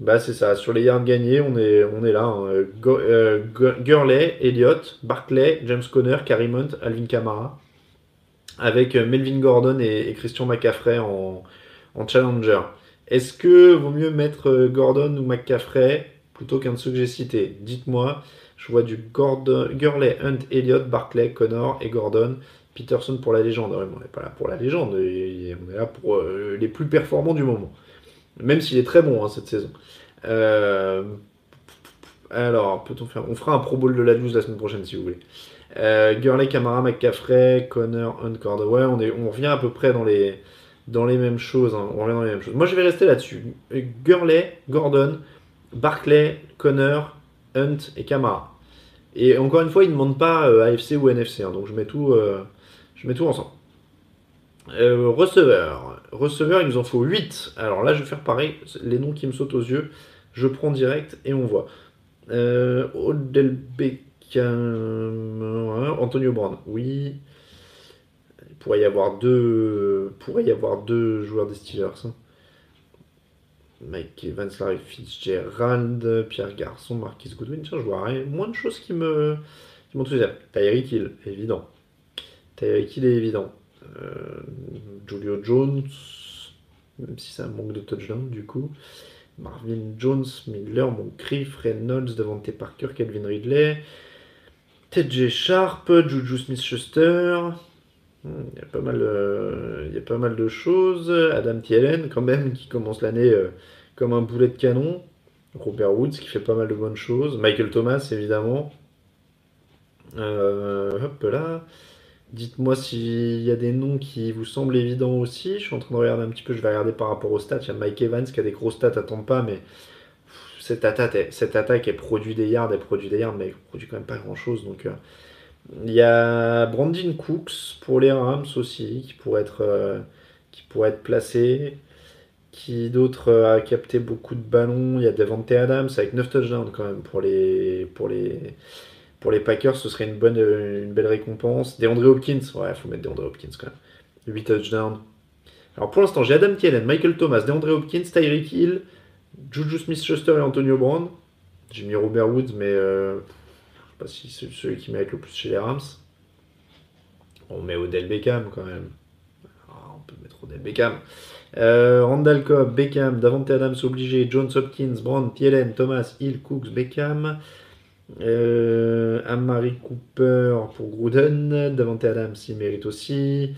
Bah, c'est ça. Sur les yards gagnés, on est, on est là. hein. Euh, Gu- Gurley, Elliott, Barclay, James Conner, Karim Hunt, Alvin Kamara avec euh, Melvin Gordon et, et Christian McCaffrey en, en challenger. Est-ce que vaut mieux mettre euh, Gordon ou McCaffrey plutôt qu'un de ceux que j'ai cités? Dites-moi. Je vois du Gordon, Gurley, Hunt, Elliott, Barclay, Connor et Gordon. Peterson pour la légende. Ouais, on n'est pas là pour la légende. On est là pour euh, les plus performants du moment. Même s'il est très bon hein, cette saison. Euh, alors, peut-on faire On fera un Pro Bowl de la 12 la semaine prochaine si vous voulez. Euh, Gurley, Camara, McCaffrey, Connor, Hunt, Cordell. Ouais, on, est, revient à peu près dans les, mêmes choses. hein. Dans les mêmes choses. Moi, je vais rester là-dessus. Gurley, Gordon, Barclay, Connor, Hunt et Camara. Et encore une fois, ils ne demandent pas euh, AFC ou NFC. hein, donc, je mets tout, euh, je mets tout ensemble. Euh, receveur. Receveur, il nous en faut 8. Alors là, je vais faire pareil. Les noms qui me sautent aux yeux, je prends direct et on voit. Euh, Odell Beckham, Antonio Brown, oui. Il pourrait y avoir deux, pourrait y avoir deux joueurs des Steelers. hein. Mike Evans, Larry Fitzgerald, Pierre Garçon, Marquis Goodwin. Tiens, je vois rien, moins de choses qui me, qui. Tyreek Hill, évident. Tyreek Hill est évident. Euh, Julio Jones, même si un manque de touchdown du coup. Marvin Jones, Miller, Moncrief, Reynolds, Devante Parker, Calvin Ridley, TJ Sharp, Juju Smith-Schuster. Il y, a pas mal, euh, y a pas mal de choses. Adam Thielen, quand même, qui commence l'année euh, comme un boulet de canon. Robert Woods, qui fait pas mal de bonnes choses. Michael Thomas, évidemment. Euh, hop là. Dites-moi s'il y a des noms qui vous semblent évidents aussi. Je suis en train de regarder un petit peu, je vais regarder par rapport aux stats. Il y a Mike Evans qui a des grosses stats à Tampa, mais cette attaque, elle- cette attaque, produit des yards, elle produit des yards, mais elle produit quand même pas grand-chose. Donc, il y a Brandon Cooks pour les Rams aussi, qui pourrait être, euh, qui pourrait être placé. Qui d'autre a capté beaucoup de ballons? Il y a Devante Adams avec 9 touchdowns quand même pour les, pour les, pour les Packers. Ce serait une, bonne, une belle récompense. DeAndre Hopkins, ouais, il faut mettre DeAndre Hopkins quand même. 8 touchdowns. Alors pour l'instant, j'ai Adam Thielen, Michael Thomas, DeAndre Hopkins, Tyreek Hill, Juju Smith-Schuster et Antonio Brown. J'ai mis Robert Woods, mais euh, si c'est celui qui mérite le plus chez les Rams. On met Odell Beckham quand même. Ah, on peut mettre Odell Beckham. Euh, Randall Cobb, Beckham, Davante Adams obligé, Jones Hopkins, Brown, Thielen, Thomas, Hill, Cooks, Beckham. Euh, Amari Cooper pour Gruden, Davante Adams il mérite aussi.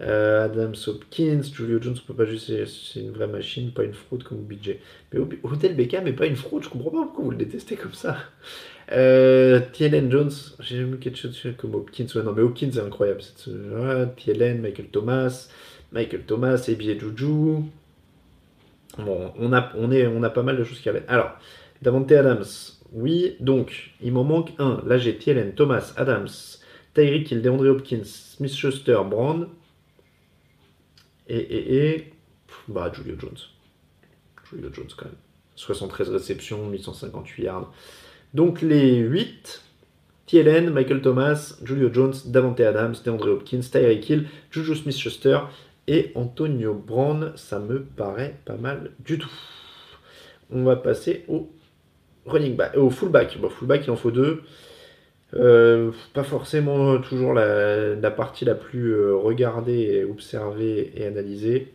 Euh, Adams Hopkins, Julio Jones, on peut pas juste, c'est une vraie machine, pas une fraude comme BJ. Mais Hotel Beckham n'est pas une fraude, je comprends pas pourquoi vous le détestez comme ça. Euh, Jones, j'ai jamais quelque chose comme Hopkins. non, mais Hopkins c'est incroyable. Thielen, Michael Thomas, Michael Thomas, Ebi Juju. Bon, on a, on, est, on a pas mal de choses qui arrivent. Alors, Davante Adams, oui, donc il m'en manque un. Là j'ai Thielen, Thomas, Adams, Tyreek Hill, DeAndre Hopkins, Smith Schuster, Brown. Et, et, et. Bah, Julio Jones. Julio Jones quand même. 73 réceptions, 1158 yards. Donc les 8. Thielen, Michael Thomas, Julio Jones, Davante Adams, DeAndre Hopkins, Tyreek Hill, Juju Smith-Schuster et Antonio Brown. Ça me paraît pas mal du tout. On va passer au running back, au fullback. Fullback, il en faut deux. Euh, pas forcément toujours la, partie la plus euh, regardée, observée et analysée.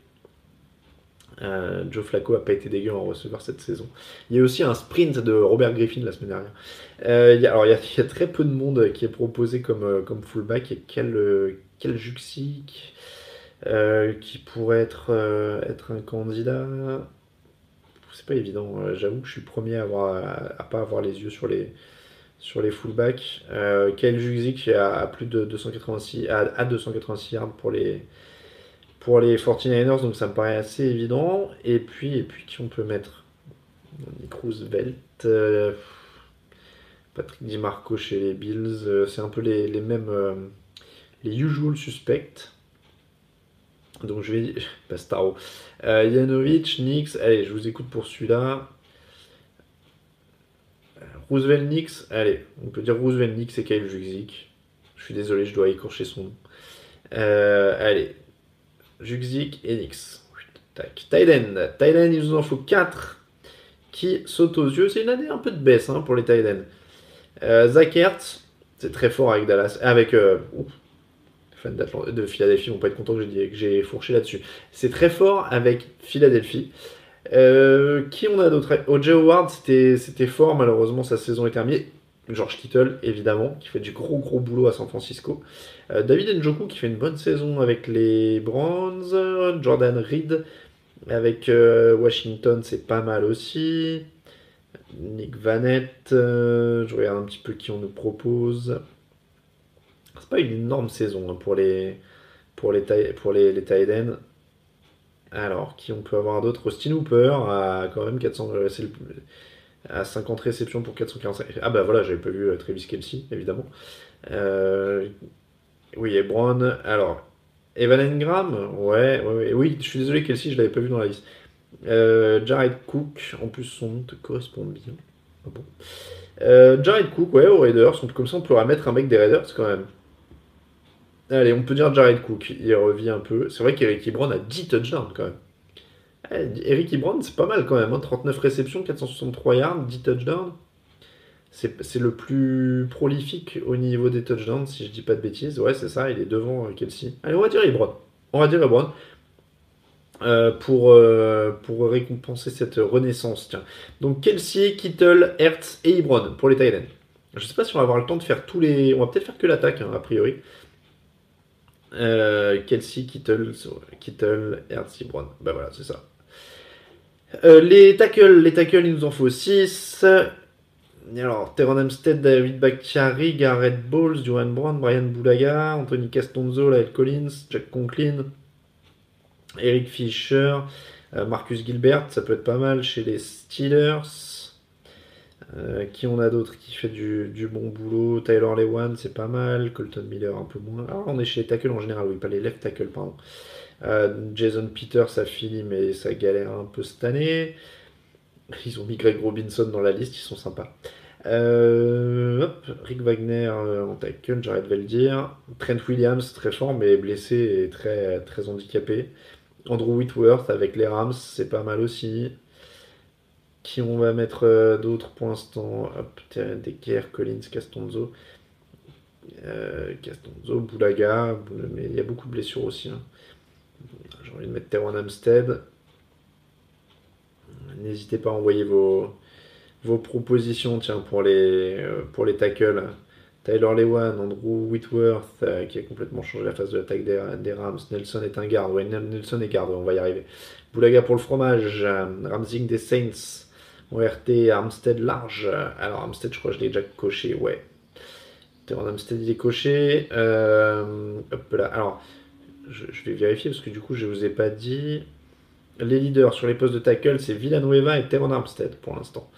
Euh, Joe Flacco a pas été dégueu en receveur cette saison. Il y a aussi un sprint de Robert Griffin la semaine dernière. il y a, alors il y, très peu de monde qui est proposé comme, comme fullback et quel, quel qui pourrait être, être un candidat? C'est pas évident. J'avoue que je suis premier à, avoir, à, pas avoir les yeux sur les, sur les fullbacks. Euh, Kyle Juxic a plus de 286, à, 286 yards pour les, pour les 49ers, donc ça me paraît assez évident. Et puis, et puis qui on peut mettre? Nick Roosevelt, euh, Patrick DiMarco chez les Bills, euh, c'est un peu les, mêmes, euh, les usual suspects. Donc je vais. Pastaro. Janovic, Nix, allez, je vous écoute pour celui-là. Roosevelt Nix, allez, on peut dire Roosevelt Nix et Kyle Juxic. Je suis désolé, je dois écorcher son nom. Euh, allez, Juxic et Nix. Tac. Tyden. Tyden, il nous en faut 4 qui sautent aux yeux. C'est une année un peu de baisse hein, pour les Tyden. Euh, Zach Hertz, c'est très fort avec Dallas. Avec. Euh, fans de Philadelphie vont pas être contents que j'ai fourché là-dessus. C'est très fort avec Philadelphie. Euh, qui on a d'autres O.J. Howard, c'était fort, malheureusement sa saison est terminée. George Kittle, évidemment, qui fait du gros gros boulot à San Francisco. Euh, David Njoku, qui fait une bonne saison avec les Browns. Jordan Reed, avec euh, Washington, c'est pas mal aussi. Nick Vanette, je regarde un petit peu qui on nous propose. C'est pas une énorme saison hein, pour les, pour pour les, alors, qui on peut avoir d'autres Austin Hooper à quand même 400, euh, à 50 réceptions pour 445. Ah bah voilà, j'avais pas vu euh, Travis Kelsey, évidemment. Euh, oui, et Brown. Alors, Evan Engram, ouais, oui, je suis désolé, Kelsey, je l'avais pas vu dans la liste. Jared Cook, en plus son nom te correspond bien. Ah bon. Jared Cook, ouais, aux Raiders, comme ça on pourra mettre un mec des Raiders quand même. Allez, on peut dire Jared Cook, il revient un peu. C'est vrai qu'Eric Brown a 10 touchdowns quand même. Eh, Eric Brown, c'est pas mal quand même. 39 hein. réceptions, 463 yards, 10 touchdowns. C'est le plus prolifique au niveau des touchdowns, si je dis pas de bêtises. Ouais, c'est ça, il est devant euh, Kelsey. Allez, on va dire Ebron. On va dire Ebron. Euh, pour, euh, pour récompenser cette renaissance. Tiens. Donc Kelsey, Kittle, Hertz et Ebron pour les Titans. Je sais pas si on va avoir le temps de faire tous les. On va peut-être faire que l'attaque, hein, a priori. Euh, Kelsey, Kittle, Kittle, Ertz, Brown. Ben voilà, c'est ça. Euh, les tackles, les tackles, il nous en faut 6. Alors, Teron Amstead, David Bakhtiari, Garrett Bowles, Johan Brown, Brian Boulaga, Anthony Castonzo, Lael Collins, Jack Conklin, Eric Fisher, euh, Marcus Gilbert, ça peut être pas mal chez les Steelers. Euh, qui on a d'autres qui fait du, bon boulot? Tyler Lewan, c'est pas mal. Colton Miller, un peu moins. On est chez les tackles en général, oui, pas les left tackles, pardon. Euh, Jason Peters a fini, mais ça galère un peu cette année. Ils ont mis Greg Robinson dans la liste, ils sont sympas. Euh, Rick Wagner en tackle, j'arrête de le dire. Trent Williams, très fort, mais blessé et très, très handicapé. Andrew Whitworth avec les Rams, c'est pas mal aussi. Qui on va mettre euh, d'autres pour l'instant Hop, Decker, Collins, Castonzo. Castonzo, Boulaga, mais il y a beaucoup de blessures aussi. Hein. J'ai envie de mettre Teron Amstead. N'hésitez pas à envoyer vos, vos propositions tiens, pour, les, euh, tackles. Tyler Lewan, Andrew Whitworth, euh, qui a complètement changé la phase de l'attaque des, Rams. Nelson est un garde. Nelson est garde, on va y arriver. Boulaga pour le fromage. Euh, Ramsing des Saints. ORT, Armstead large. Alors, Armstead, je crois que je l'ai déjà coché, ouais. Armstead, il est coché. hop là. Alors, je, vais vérifier parce que du coup, je ne vous ai pas dit. Les leaders sur les postes de tackle, c'est Villanueva et Teron Armstead pour l'instant.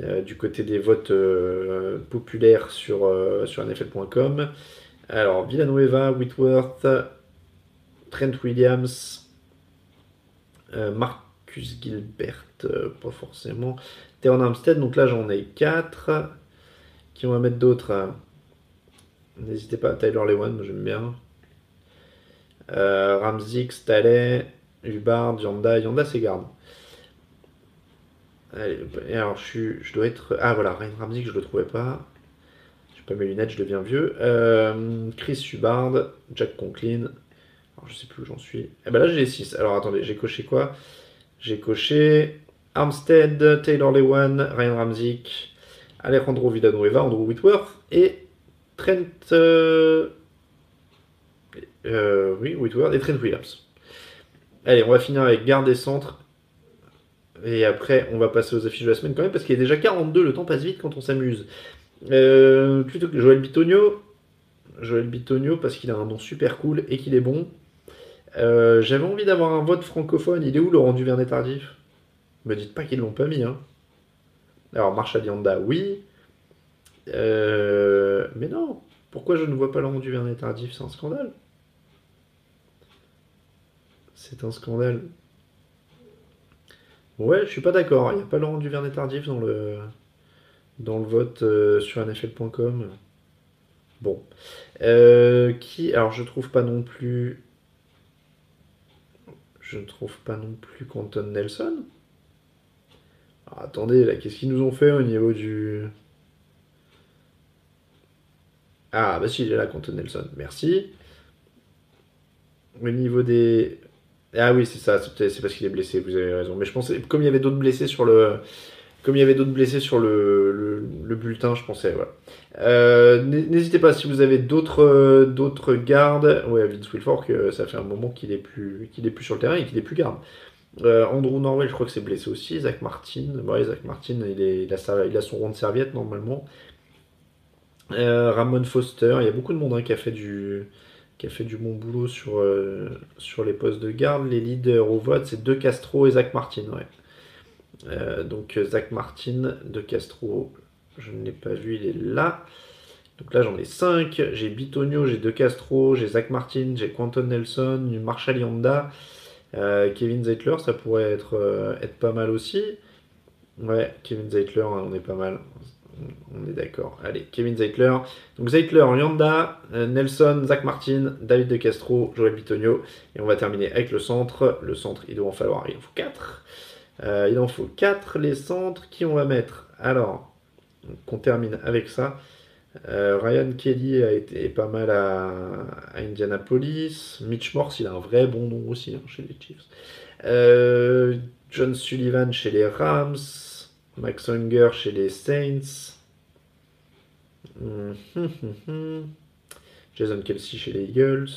Euh, du côté des votes euh, populaires sur, euh, sur NFL.com. Alors, Villanueva, Whitworth, Trent Williams, Gilbert, pas forcément. Teron Armstead, donc là j'en ai 4. Qui on va mettre d'autres N'hésitez pas, Tyler Lewan, j'aime bien. Euh, Ramzik, Staley, Hubbard, Yanda. Yanda, c'est garde. Allez, alors je, suis, je dois être. Ah voilà, Ryan Ramzik, je le trouvais pas. J'ai pas mes lunettes, je deviens vieux. Euh, Chris Hubbard, Jack Conklin. Alors je sais plus où j'en suis. Eh ben là j'ai 6. Alors attendez, j'ai coché quoi? J'ai coché Armstead, Taylor Lewan, Ryan Ramzik, Alejandro Villanueva, Andrew Whitworth et Trent. Euh, euh, Whitworth et Trent Williams. Allez, on va finir avec garde et centre. Et après, on va passer aux affiches de la semaine quand même, parce qu'il est déjà 42, le temps passe vite quand on s'amuse. Euh, plutôt que Joël Bitonio. Joël Bitonio, parce qu'il a un nom super cool et qu'il est bon. Euh, j'avais envie d'avoir un vote francophone. Il est où Laurent Duvernay tardif? Me dites pas qu'ils l'ont pas mis. Hein. Alors, Marshall Yanda, oui. mais non, pourquoi je ne vois pas Laurent Duvernay tardif? C'est un scandale. C'est un scandale. Ouais, je suis pas d'accord. Il n'y a pas Laurent Duvernay tardif dans le, dans le vote euh, sur NFL.com. Bon. Euh, qui. Alors, je trouve pas non plus. Je ne trouve pas non plus Quentin Nelson. attendez, là, qu'est-ce qu'ils nous ont fait au niveau du. Ah, bah si, il est là, Quentin Nelson. Merci. Au niveau des. Ah oui, c'est ça, c'est parce qu'il est blessé, vous avez raison. Mais je pensais, comme il y avait d'autres blessés sur le. Comme il y avait d'autres blessés sur le, le, bulletin, je pensais, voilà. Euh, n'hésitez pas si vous avez d'autres d'autres gardes. Ouais, Vince Wilfork, ça fait un moment qu'il est plus qu'il plus sur le terrain et qu'il est plus garde. Euh, Andrew Norwell, je crois que c'est blessé aussi. Zach Martin, ouais, Zach Martin, il, a, son rond de serviette normalement. Euh, Ramon Foster, il y a beaucoup de monde hein, qui a fait du qui a fait du bon boulot sur, euh, sur les postes de garde. Les leaders au vote, c'est De Castro et Zach Martin. Ouais. Euh, donc Zach Martin, De Castro, je ne l'ai pas vu, il est là. Donc là j'en ai 5. J'ai Bitonio, j'ai De Castro, j'ai Zach Martin, j'ai Quentin Nelson, Marshall Yanda, euh, Kevin Zeitler, ça pourrait être, être pas mal aussi. Ouais, Kevin Zeitler, hein, on est pas mal on est d'accord. Allez, Kevin Zeitler. Donc Zeitler, Yanda, euh, Nelson, Zach Martin, David De Castro, Joël Bitonio. Et on va terminer avec le centre. Le centre, il doit en falloir, il en faut 4. Euh, il en faut 4 les centres. Qui on va mettre Alors, qu'on termine avec ça. Euh, Ryan Kelly a été pas mal à, Indianapolis. Mitch Morse, il a un vrai bon nom aussi hein, chez les Chiefs. John Sullivan chez les Rams. Max Unger chez les Saints. Jason Kelsey chez les Eagles.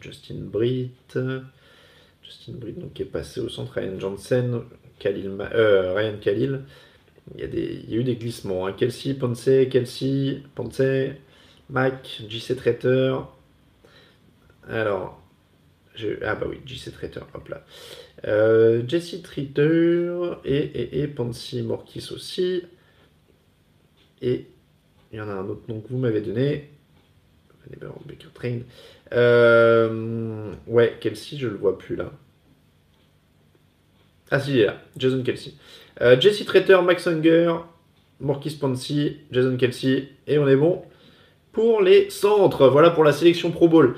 Justin Britt. Justin donc, qui est passé au centre. Ryan Johnson. Euh, Ryan Khalil. Il y, a eu des glissements. Hein. Kelsey, Ponce, Kelsey, Ponce, Mac, JC Traiter. Alors, ah bah oui, JC Traiter, hop là. Euh, Jesse Traiter et, et, et Morkis aussi. Et il y en a un autre nom que vous m'avez donné. Euh, ouais, Kelsey, je le vois plus là. Ah si, là. Jason Kelsey. Euh, Jesse Traiter, Max Unger, Marquis Ponzi, Jason Kelsey. Et on est bon pour les centres. Voilà pour la sélection Pro Bowl.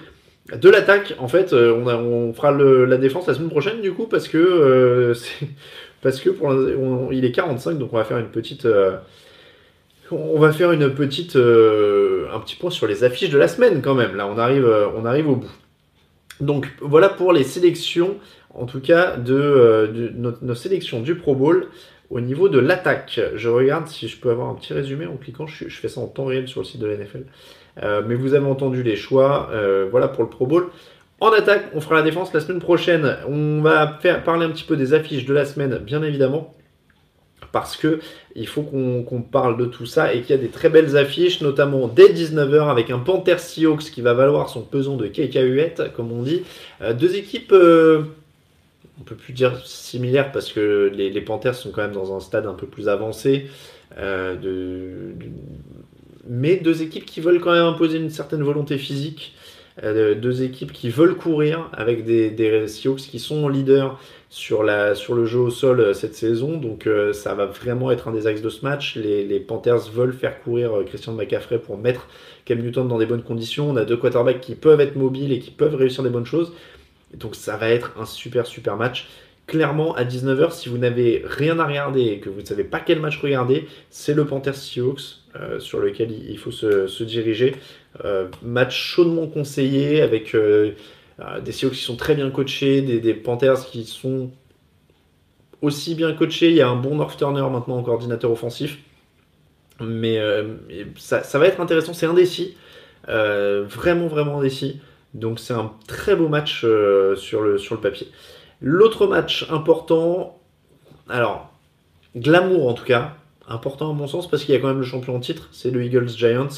De l'attaque, en fait, euh, on, fera la défense la semaine prochaine du coup parce que euh, il est 45 donc on va faire une petite on va faire une petite un petit point sur les affiches de la semaine quand même. Là, on arrive on arrive au bout. Donc voilà pour les sélections en tout cas de, euh, nos, sélections du Pro Bowl au niveau de l'attaque. Je regarde si je peux avoir un petit résumé en cliquant. Je, fais ça en temps réel sur le site de la NFL. Euh, mais vous avez entendu les choix. euh, voilà pour le Pro Bowl. En attaque, on fera la défense la semaine prochaine. On va parler un petit peu des affiches de la semaine, bien évidemment. Parce que il faut qu'on parle de tout ça et qu'il y a des très belles affiches, notamment dès 19h avec un Panther Seahawks qui va valoir son pesant de cacahuètes, comme on dit. Deux équipes, on peut plus dire similaires parce que les, Panthers sont quand même dans un stade un peu plus avancé. euh, mais deux équipes qui veulent quand même imposer une certaine volonté physique. Euh, deux équipes qui veulent courir avec des, des Seahawks qui sont leaders sur, le jeu au sol euh, cette saison. Donc ça va vraiment être un des axes de ce match. Les, les Panthers veulent faire courir Christian McCaffrey pour mettre Cam Newton dans des bonnes conditions. On a deux quarterbacks qui peuvent être mobiles et qui peuvent réussir des bonnes choses. Donc ça va être un super super match. Clairement, à 19h, si vous n'avez rien à regarder et que vous ne savez pas quel match regarder, c'est le Panthers Seahawks euh, sur lequel il faut se, diriger. Euh, match chaudement conseillé avec euh, des Seahawks qui sont très bien coachés, des, Panthers qui sont aussi bien coachés. Il y a un bon North Turner maintenant en coordinateur offensif. Mais ça, va être intéressant, c'est indécis. Vraiment, vraiment indécis. Donc c'est un très beau match euh, sur, le, papier. L'autre match important, alors, glamour en tout cas, important à mon sens parce qu'il y a quand même le champion en titre, c'est le Eagles Giants,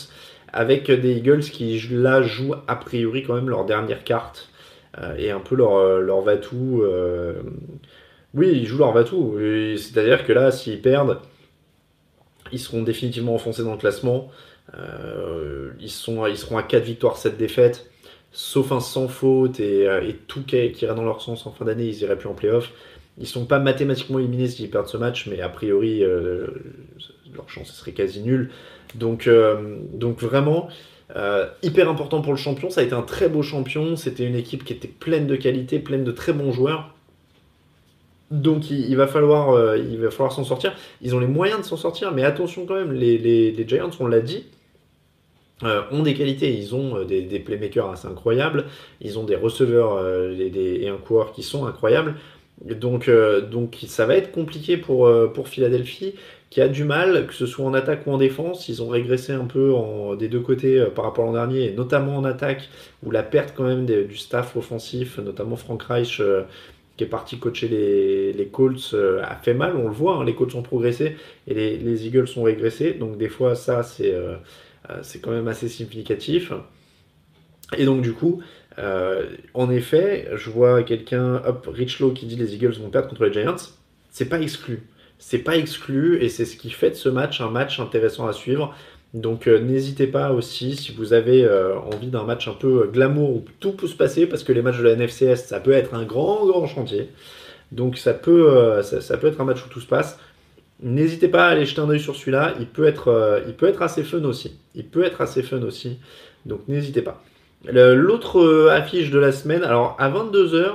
avec des Eagles qui là jouent a priori quand même leur dernière carte euh, et un peu leur, euh, leur va-tout. euh, Oui, ils jouent leur va-tout. Et C'est-à-dire que là, s'ils perdent, ils seront définitivement enfoncés dans le classement. Ils, ils seront à 4 victoires, 7 défaites. Sauf un sans faute et, euh, tout qui, qui irait dans leur sens en fin d'année, ils iraient plus en playoff. Ils sont pas mathématiquement éliminés s'ils perdent ce match, mais a priori, euh, leur chance serait quasi nulle. Donc, euh, vraiment, hyper important pour le champion. Ça a été un très beau champion. C'était une équipe qui était pleine de qualité, pleine de très bons joueurs. Donc il, va falloir, s'en sortir. Ils ont les moyens de s'en sortir, mais attention quand même, les Giants, on l'a dit, euh, ont des qualités. Ils ont euh, des, playmakers assez incroyables. Ils ont des receveurs euh, et, un coureur qui sont incroyables. Donc, donc ça va être compliqué pour, pour Philadelphie, qui a du mal, que ce soit en attaque ou en défense. Ils ont régressé un peu des deux côtés par rapport à l'an dernier, et notamment en attaque, où la perte quand même du staff offensif, notamment Frank Reich, qui est parti coacher les, les Colts, a fait mal. On le voit, hein, les Colts ont progressé et les, les Eagles ont régressé. Donc des fois, ça, c'est c'est quand même assez significatif. Et donc du coup, euh, en effet, je vois quelqu'un, hop, Richlow qui dit les Eagles vont perdre contre les Giants. C'est pas exclu. C'est pas exclu et c'est ce qui fait de ce match un match intéressant à suivre. Donc euh, n'hésitez pas aussi si vous avez euh, envie d'un match un peu euh, glamour où tout peut se passer parce que les matchs de la NFCS ça peut être un grand grand chantier. Donc ça peut, euh, ça peut être un match où tout se passe. N'hésitez pas à aller jeter un oeil sur celui-là. Il peut être, euh, il peut être assez fun aussi. Il peut être assez fun aussi. Donc n'hésitez pas. L'autre euh, affiche de la semaine, alors à 22h,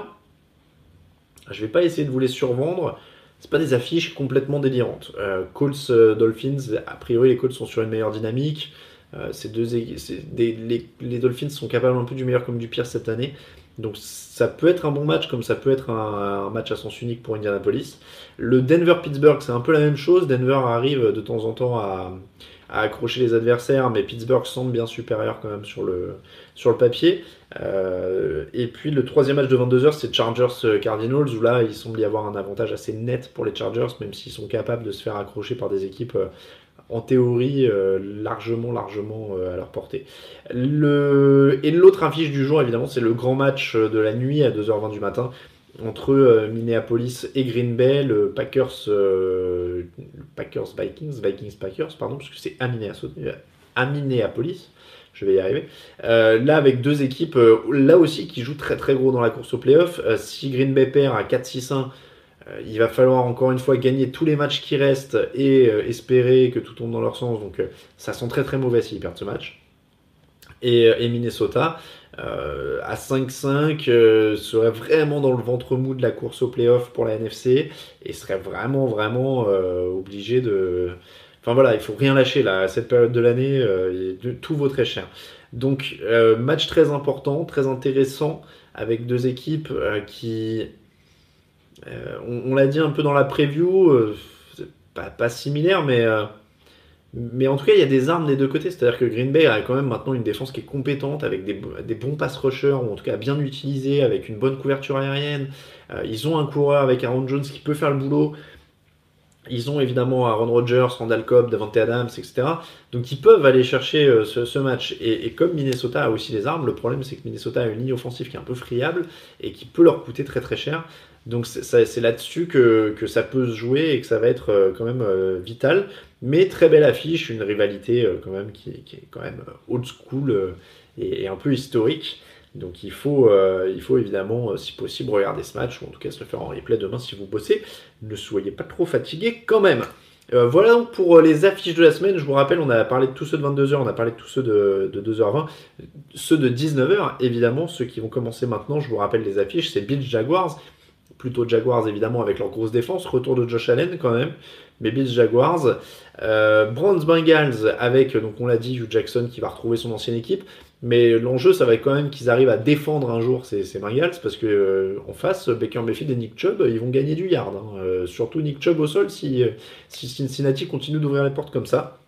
je vais pas essayer de vous les survendre. C'est pas des affiches complètement délirantes. Euh, Colts Dolphins, a priori les Colts sont sur une meilleure dynamique. Les Dolphins sont capables un peu du meilleur comme du pire cette année. Donc ça peut être un bon match comme ça peut être un, match à sens unique pour Indianapolis. Le Denver-Pittsburgh, c'est un peu la même chose. Denver arrive de temps en temps à, à accrocher les adversaires, mais Pittsburgh semble bien supérieur quand même sur le, sur le papier. Euh, et puis le troisième match de 22h, c'est Chargers-Cardinals, où là, il semble y avoir un avantage assez net pour les Chargers, même s'ils sont capables de se faire accrocher par des équipes euh, en théorie euh, largement, largement euh, à leur portée. Et l'autre affiche du jour, évidemment, c'est le grand match de la nuit à 2h20 du matin entre euh, Minneapolis et Green Bay, le Packers, euh, Packers Vikings, Vikings Packers, pardon, parce que c'est à Minneapolis, à Minneapolis. Je vais y arriver. Euh, là, avec deux équipes, euh, là aussi, qui jouent très très gros dans la course au playoff. Euh, si Green Bay perd à 4-6-1, il va falloir encore une fois gagner tous les matchs qui restent et espérer que tout tombe dans leur sens. Donc, ça sent très très mauvais s'ils perdent ce match. Et, Minnesota, à 5-5, serait vraiment dans le ventre mou de la course au playoff pour la NFC et serait vraiment vraiment obligé de Enfin voilà, il faut rien lâcher là, à cette période de l'année, euh, tout vaut très cher. Donc euh, match très important, très intéressant, avec deux équipes euh, qui, on, l'a dit un peu dans la preview, pas, pas, similaire, mais, mais en tout cas il y a des armes des deux côtés. C'est-à-dire que Green Bay a quand même maintenant une défense qui est compétente, avec des, bons pass rushers, ou en tout cas bien utilisés, avec une bonne couverture aérienne. ils ont un coureur avec Aaron Jones qui peut faire le boulot. Ils ont évidemment Aaron Rodgers, Randall Cobb, Davante Adams, etc. Donc ils peuvent aller chercher euh, ce, match. Et, comme Minnesota a aussi des armes, le problème c'est que Minnesota a une ligne offensive qui est un peu friable et qui peut leur coûter très très cher. Donc c'est là-dessus que, ça peut se jouer et que ça va être euh, quand même euh, vital. Mais très belle affiche, une rivalité quand même qui, est quand même old school et, un peu historique. Donc il faut, euh, il faut évidemment, euh, si possible, regarder ce match, ou en tout cas se le faire en replay demain si vous bossez. Ne soyez pas trop fatigués quand même. Euh, voilà donc pour les affiches de la semaine. Je vous rappelle, on a parlé de tous ceux de 22h, on a parlé de tous ceux de, 2h20. Ceux de 19h, évidemment, ceux qui vont commencer maintenant, je vous rappelle les affiches, c'est Bills Jaguars. Plutôt Jaguars évidemment avec leur grosse défense. Retour de Josh Allen quand même. Mais Bills Jaguars. Browns Bengals avec, donc on l'a dit, Hugh Jackson qui va retrouver son ancienne équipe. Mais l'enjeu, ça va être quand même qu'ils arrivent à défendre un jour ces, Bengals, parce que euh, en face, Baker Mayfield et Nick Chubb, ils vont gagner du yard. Hein. Euh, surtout Nick Chubb au sol si, si Cincinnati continue d'ouvrir les portes comme ça.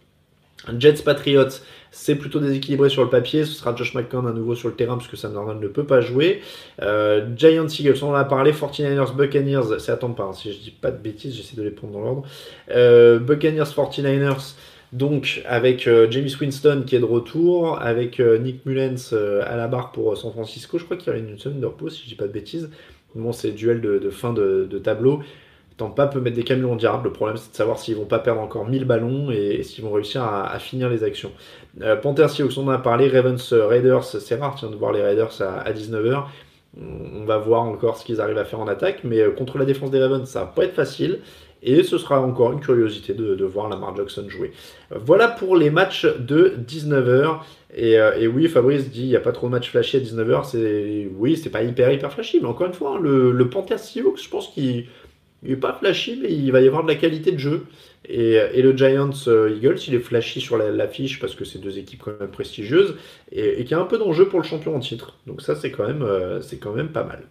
Jets Patriots, c'est plutôt déséquilibré sur le papier. Ce sera Josh McCown à nouveau sur le terrain parce que Sam Darnold ne peut pas jouer. Euh, Giants on en a parlé. 49ers Buccaneers, c'est attends pas, si je dis pas de bêtises, j'essaie de les prendre dans l'ordre. Euh, Buccaneers 49ers. Donc avec euh, James Winston qui est de retour, avec euh, Nick Mullens à la barre pour San Francisco, je crois qu'il y a une semaine de repos si je dis pas de bêtises. Bon, c'est duel de, fin de, tableau. Tampa peut mettre des camions en diable. Le problème, c'est de savoir s'ils vont pas perdre encore 1000 ballons et, s'ils vont réussir à, finir les actions. Panthers, si on en a parlé, Ravens, Raiders, c'est rare de voir les Raiders à, 19h. On va voir encore ce qu'ils arrivent à faire en attaque, mais contre la défense des Ravens, ça va pas être facile. Et ce sera encore une curiosité de, voir Lamar Jackson jouer. Voilà pour les matchs de 19h. Euh, et, oui, Fabrice dit il n'y a pas trop de matchs flashy à 19h. C'est, oui, c'est pas hyper hyper flashy, mais encore une fois, hein, le, le Panther Seahawks, je pense qu'il n'est pas flashy, mais il va y avoir de la qualité de jeu. Et, le Giants euh, Eagles, il est flashy sur l'affiche parce que c'est deux équipes quand même prestigieuses et, qui a un peu d'enjeu pour le champion en titre. Donc ça, c'est quand même, euh, quand même pas mal.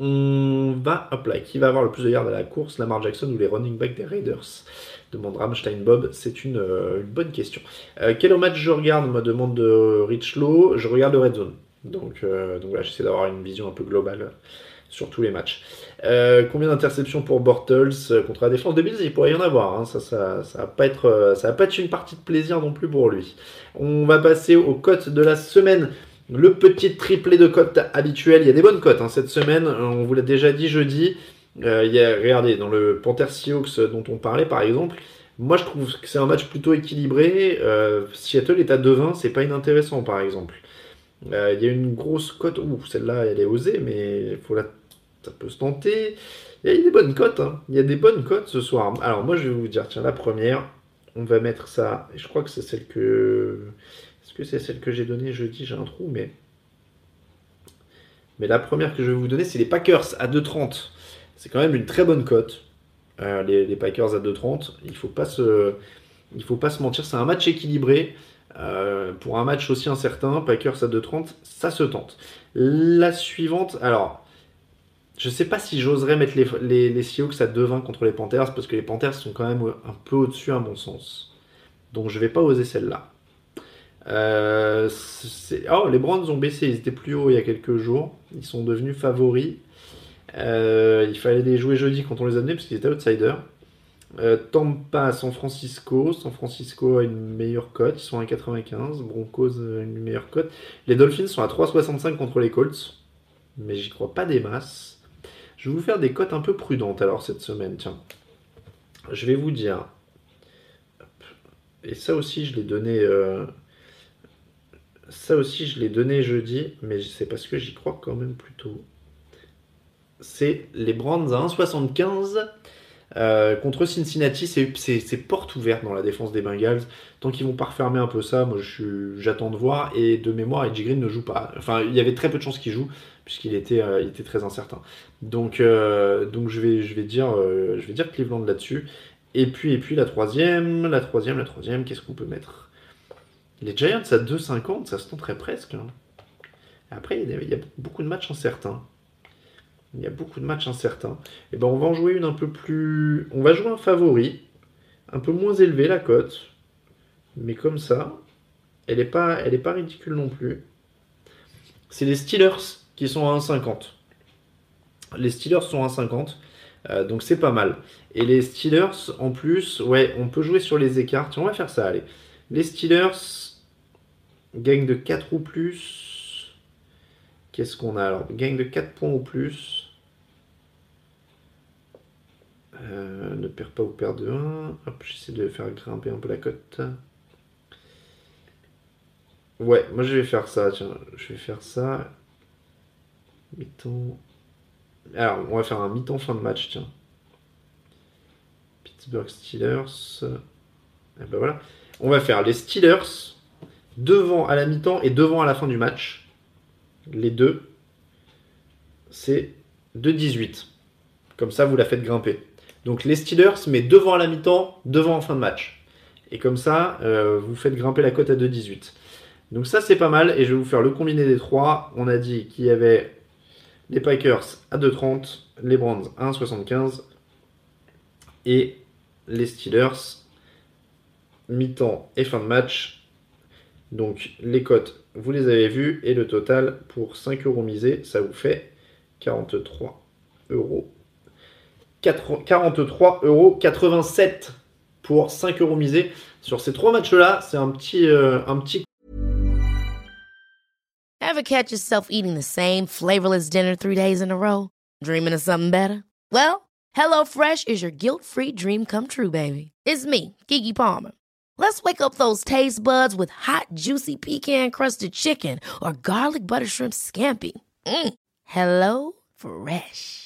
On va, hop là, qui va avoir le plus de yards à la course, Lamar Jackson ou les running backs des Raiders? Demande Ramstein Bob, c'est une, euh, bonne question. Quel match je regarde? Me demande de Richlow, je regarde le Red Zone. Donc, donc là, j'essaie d'avoir une vision un peu globale sur tous les matchs. combien d'interceptions pour Bortles contre la défense de Bills? Il pourrait y en avoir. Hein. Ça, ça, ça, va pas être, ça va pas être une partie de plaisir non plus pour lui. On va passer aux cotes de la semaine. Le petit triplé de cotes habituel, il y a des bonnes cotes hein, cette semaine, on vous l'a déjà dit jeudi. Euh, il y a, regardez, dans le Panther Seahawks dont on parlait par exemple, moi je trouve que c'est un match plutôt équilibré. Euh, Seattle est à 2-20, c'est pas inintéressant par exemple. Euh, il y a une grosse cote, ouh, celle-là elle est osée, mais faut la... ça peut se tenter. Il y a des bonnes cotes, hein. il y a des bonnes cotes ce soir. Alors moi je vais vous dire, tiens, la première, on va mettre ça, et je crois que c'est celle que que c'est celle que j'ai donnée jeudi J'ai un trou, mais. Mais la première que je vais vous donner, c'est les Packers à 2,30. C'est quand même une très bonne cote. Euh, les, Packers à 2,30. Il faut pas se, il faut pas se mentir. C'est un match équilibré. Euh, pour un match aussi incertain, Packers à 2,30, ça se tente. La suivante, alors, je sais pas si j'oserais mettre les, les, les Seahawks à 2,20 contre les Panthers parce que les Panthers sont quand même un peu au-dessus à mon sens. Donc je vais pas oser celle-là. Euh, oh, les Browns ont baissé, ils étaient plus hauts il y a quelques jours. Ils sont devenus favoris. Euh, il fallait les jouer jeudi quand on les a parce qu'ils étaient outsiders. Euh, Tampa, San Francisco. San Francisco a une meilleure cote, ils sont à 1,95. Broncos a une meilleure cote. Les Dolphins sont à 3,65 contre les Colts. Mais j'y crois pas des masses. Je vais vous faire des cotes un peu prudentes alors cette semaine. Tiens. Je vais vous dire. Et ça aussi, je l'ai donné Ça aussi, je l'ai donné jeudi, mais c'est parce que j'y crois quand même plutôt. C'est les Brands à 1,75 euh, contre Cincinnati. C'est porte ouverte dans la défense des Bengals. Tant qu'ils vont pas refermer un peu ça, moi j'attends de voir. Et de mémoire, Edgy Green ne joue pas. Enfin, il y avait très peu de chances qu'il joue, puisqu'il était, euh, très incertain. Donc, euh, je vais dire Cleveland là-dessus. Et puis, et puis la troisième, la troisième, la troisième, qu'est-ce qu'on peut mettre? Les Giants à 2,50, ça se tenterait presque. Hein. Après, il y, a, beaucoup de matchs incertains. Il y a beaucoup de matchs incertains. Et eh ben on va en jouer une un peu plus. On va jouer un favori, un peu moins élevé la cote, mais comme ça, elle n'est pas, elle est pas ridicule non plus. C'est les Steelers qui sont à 1,50. Les Steelers sont à 1,50. Euh, donc c'est pas mal. Et les Steelers, en plus, ouais, on peut jouer sur les écarts. On va faire ça, allez. Les Steelers gagnent de 4 ou plus. Qu'est-ce qu'on a alors? Gagne de 4 points ou plus. Euh, ne perd pas ou perd de 1. Hop, j'essaie de faire grimper un peu la cote. Ouais, moi je vais faire ça, tiens, je vais faire ça. Mettons. Alors, on va faire un mi-temps fin de match, tiens. Pittsburgh Steelers. Et eh ben voilà. On va faire les Steelers devant à la mi-temps et devant à la fin du match. Les deux. C'est 2-18. Comme ça, vous la faites grimper. Donc les Steelers, mais devant à la mi-temps, devant en fin de match. Et comme ça, euh, vous faites grimper la cote à 2-18. Donc ça, c'est pas mal. Et je vais vous faire le combiné des trois. On a dit qu'il y avait les Pikers à 2,30, les Browns à 1,75 et les Steelers mi-temps et fin de match. Donc les cotes, vous les avez vues et le total pour 5 euros misés, ça vous fait 43 euros. 43 euros 87 pour 5 euros misés. Sur ces trois matchs-là, c'est un petit, euh, un petit Ever catch yourself eating the same flavorless dinner three days in a row? Dreaming of something better? Well, HelloFresh is your guilt-free dream come true, baby. It's me, Kiki Palmer. Let's wake up those taste buds with hot, juicy pecan-crusted chicken or garlic butter shrimp scampi. Mm. Hello Fresh.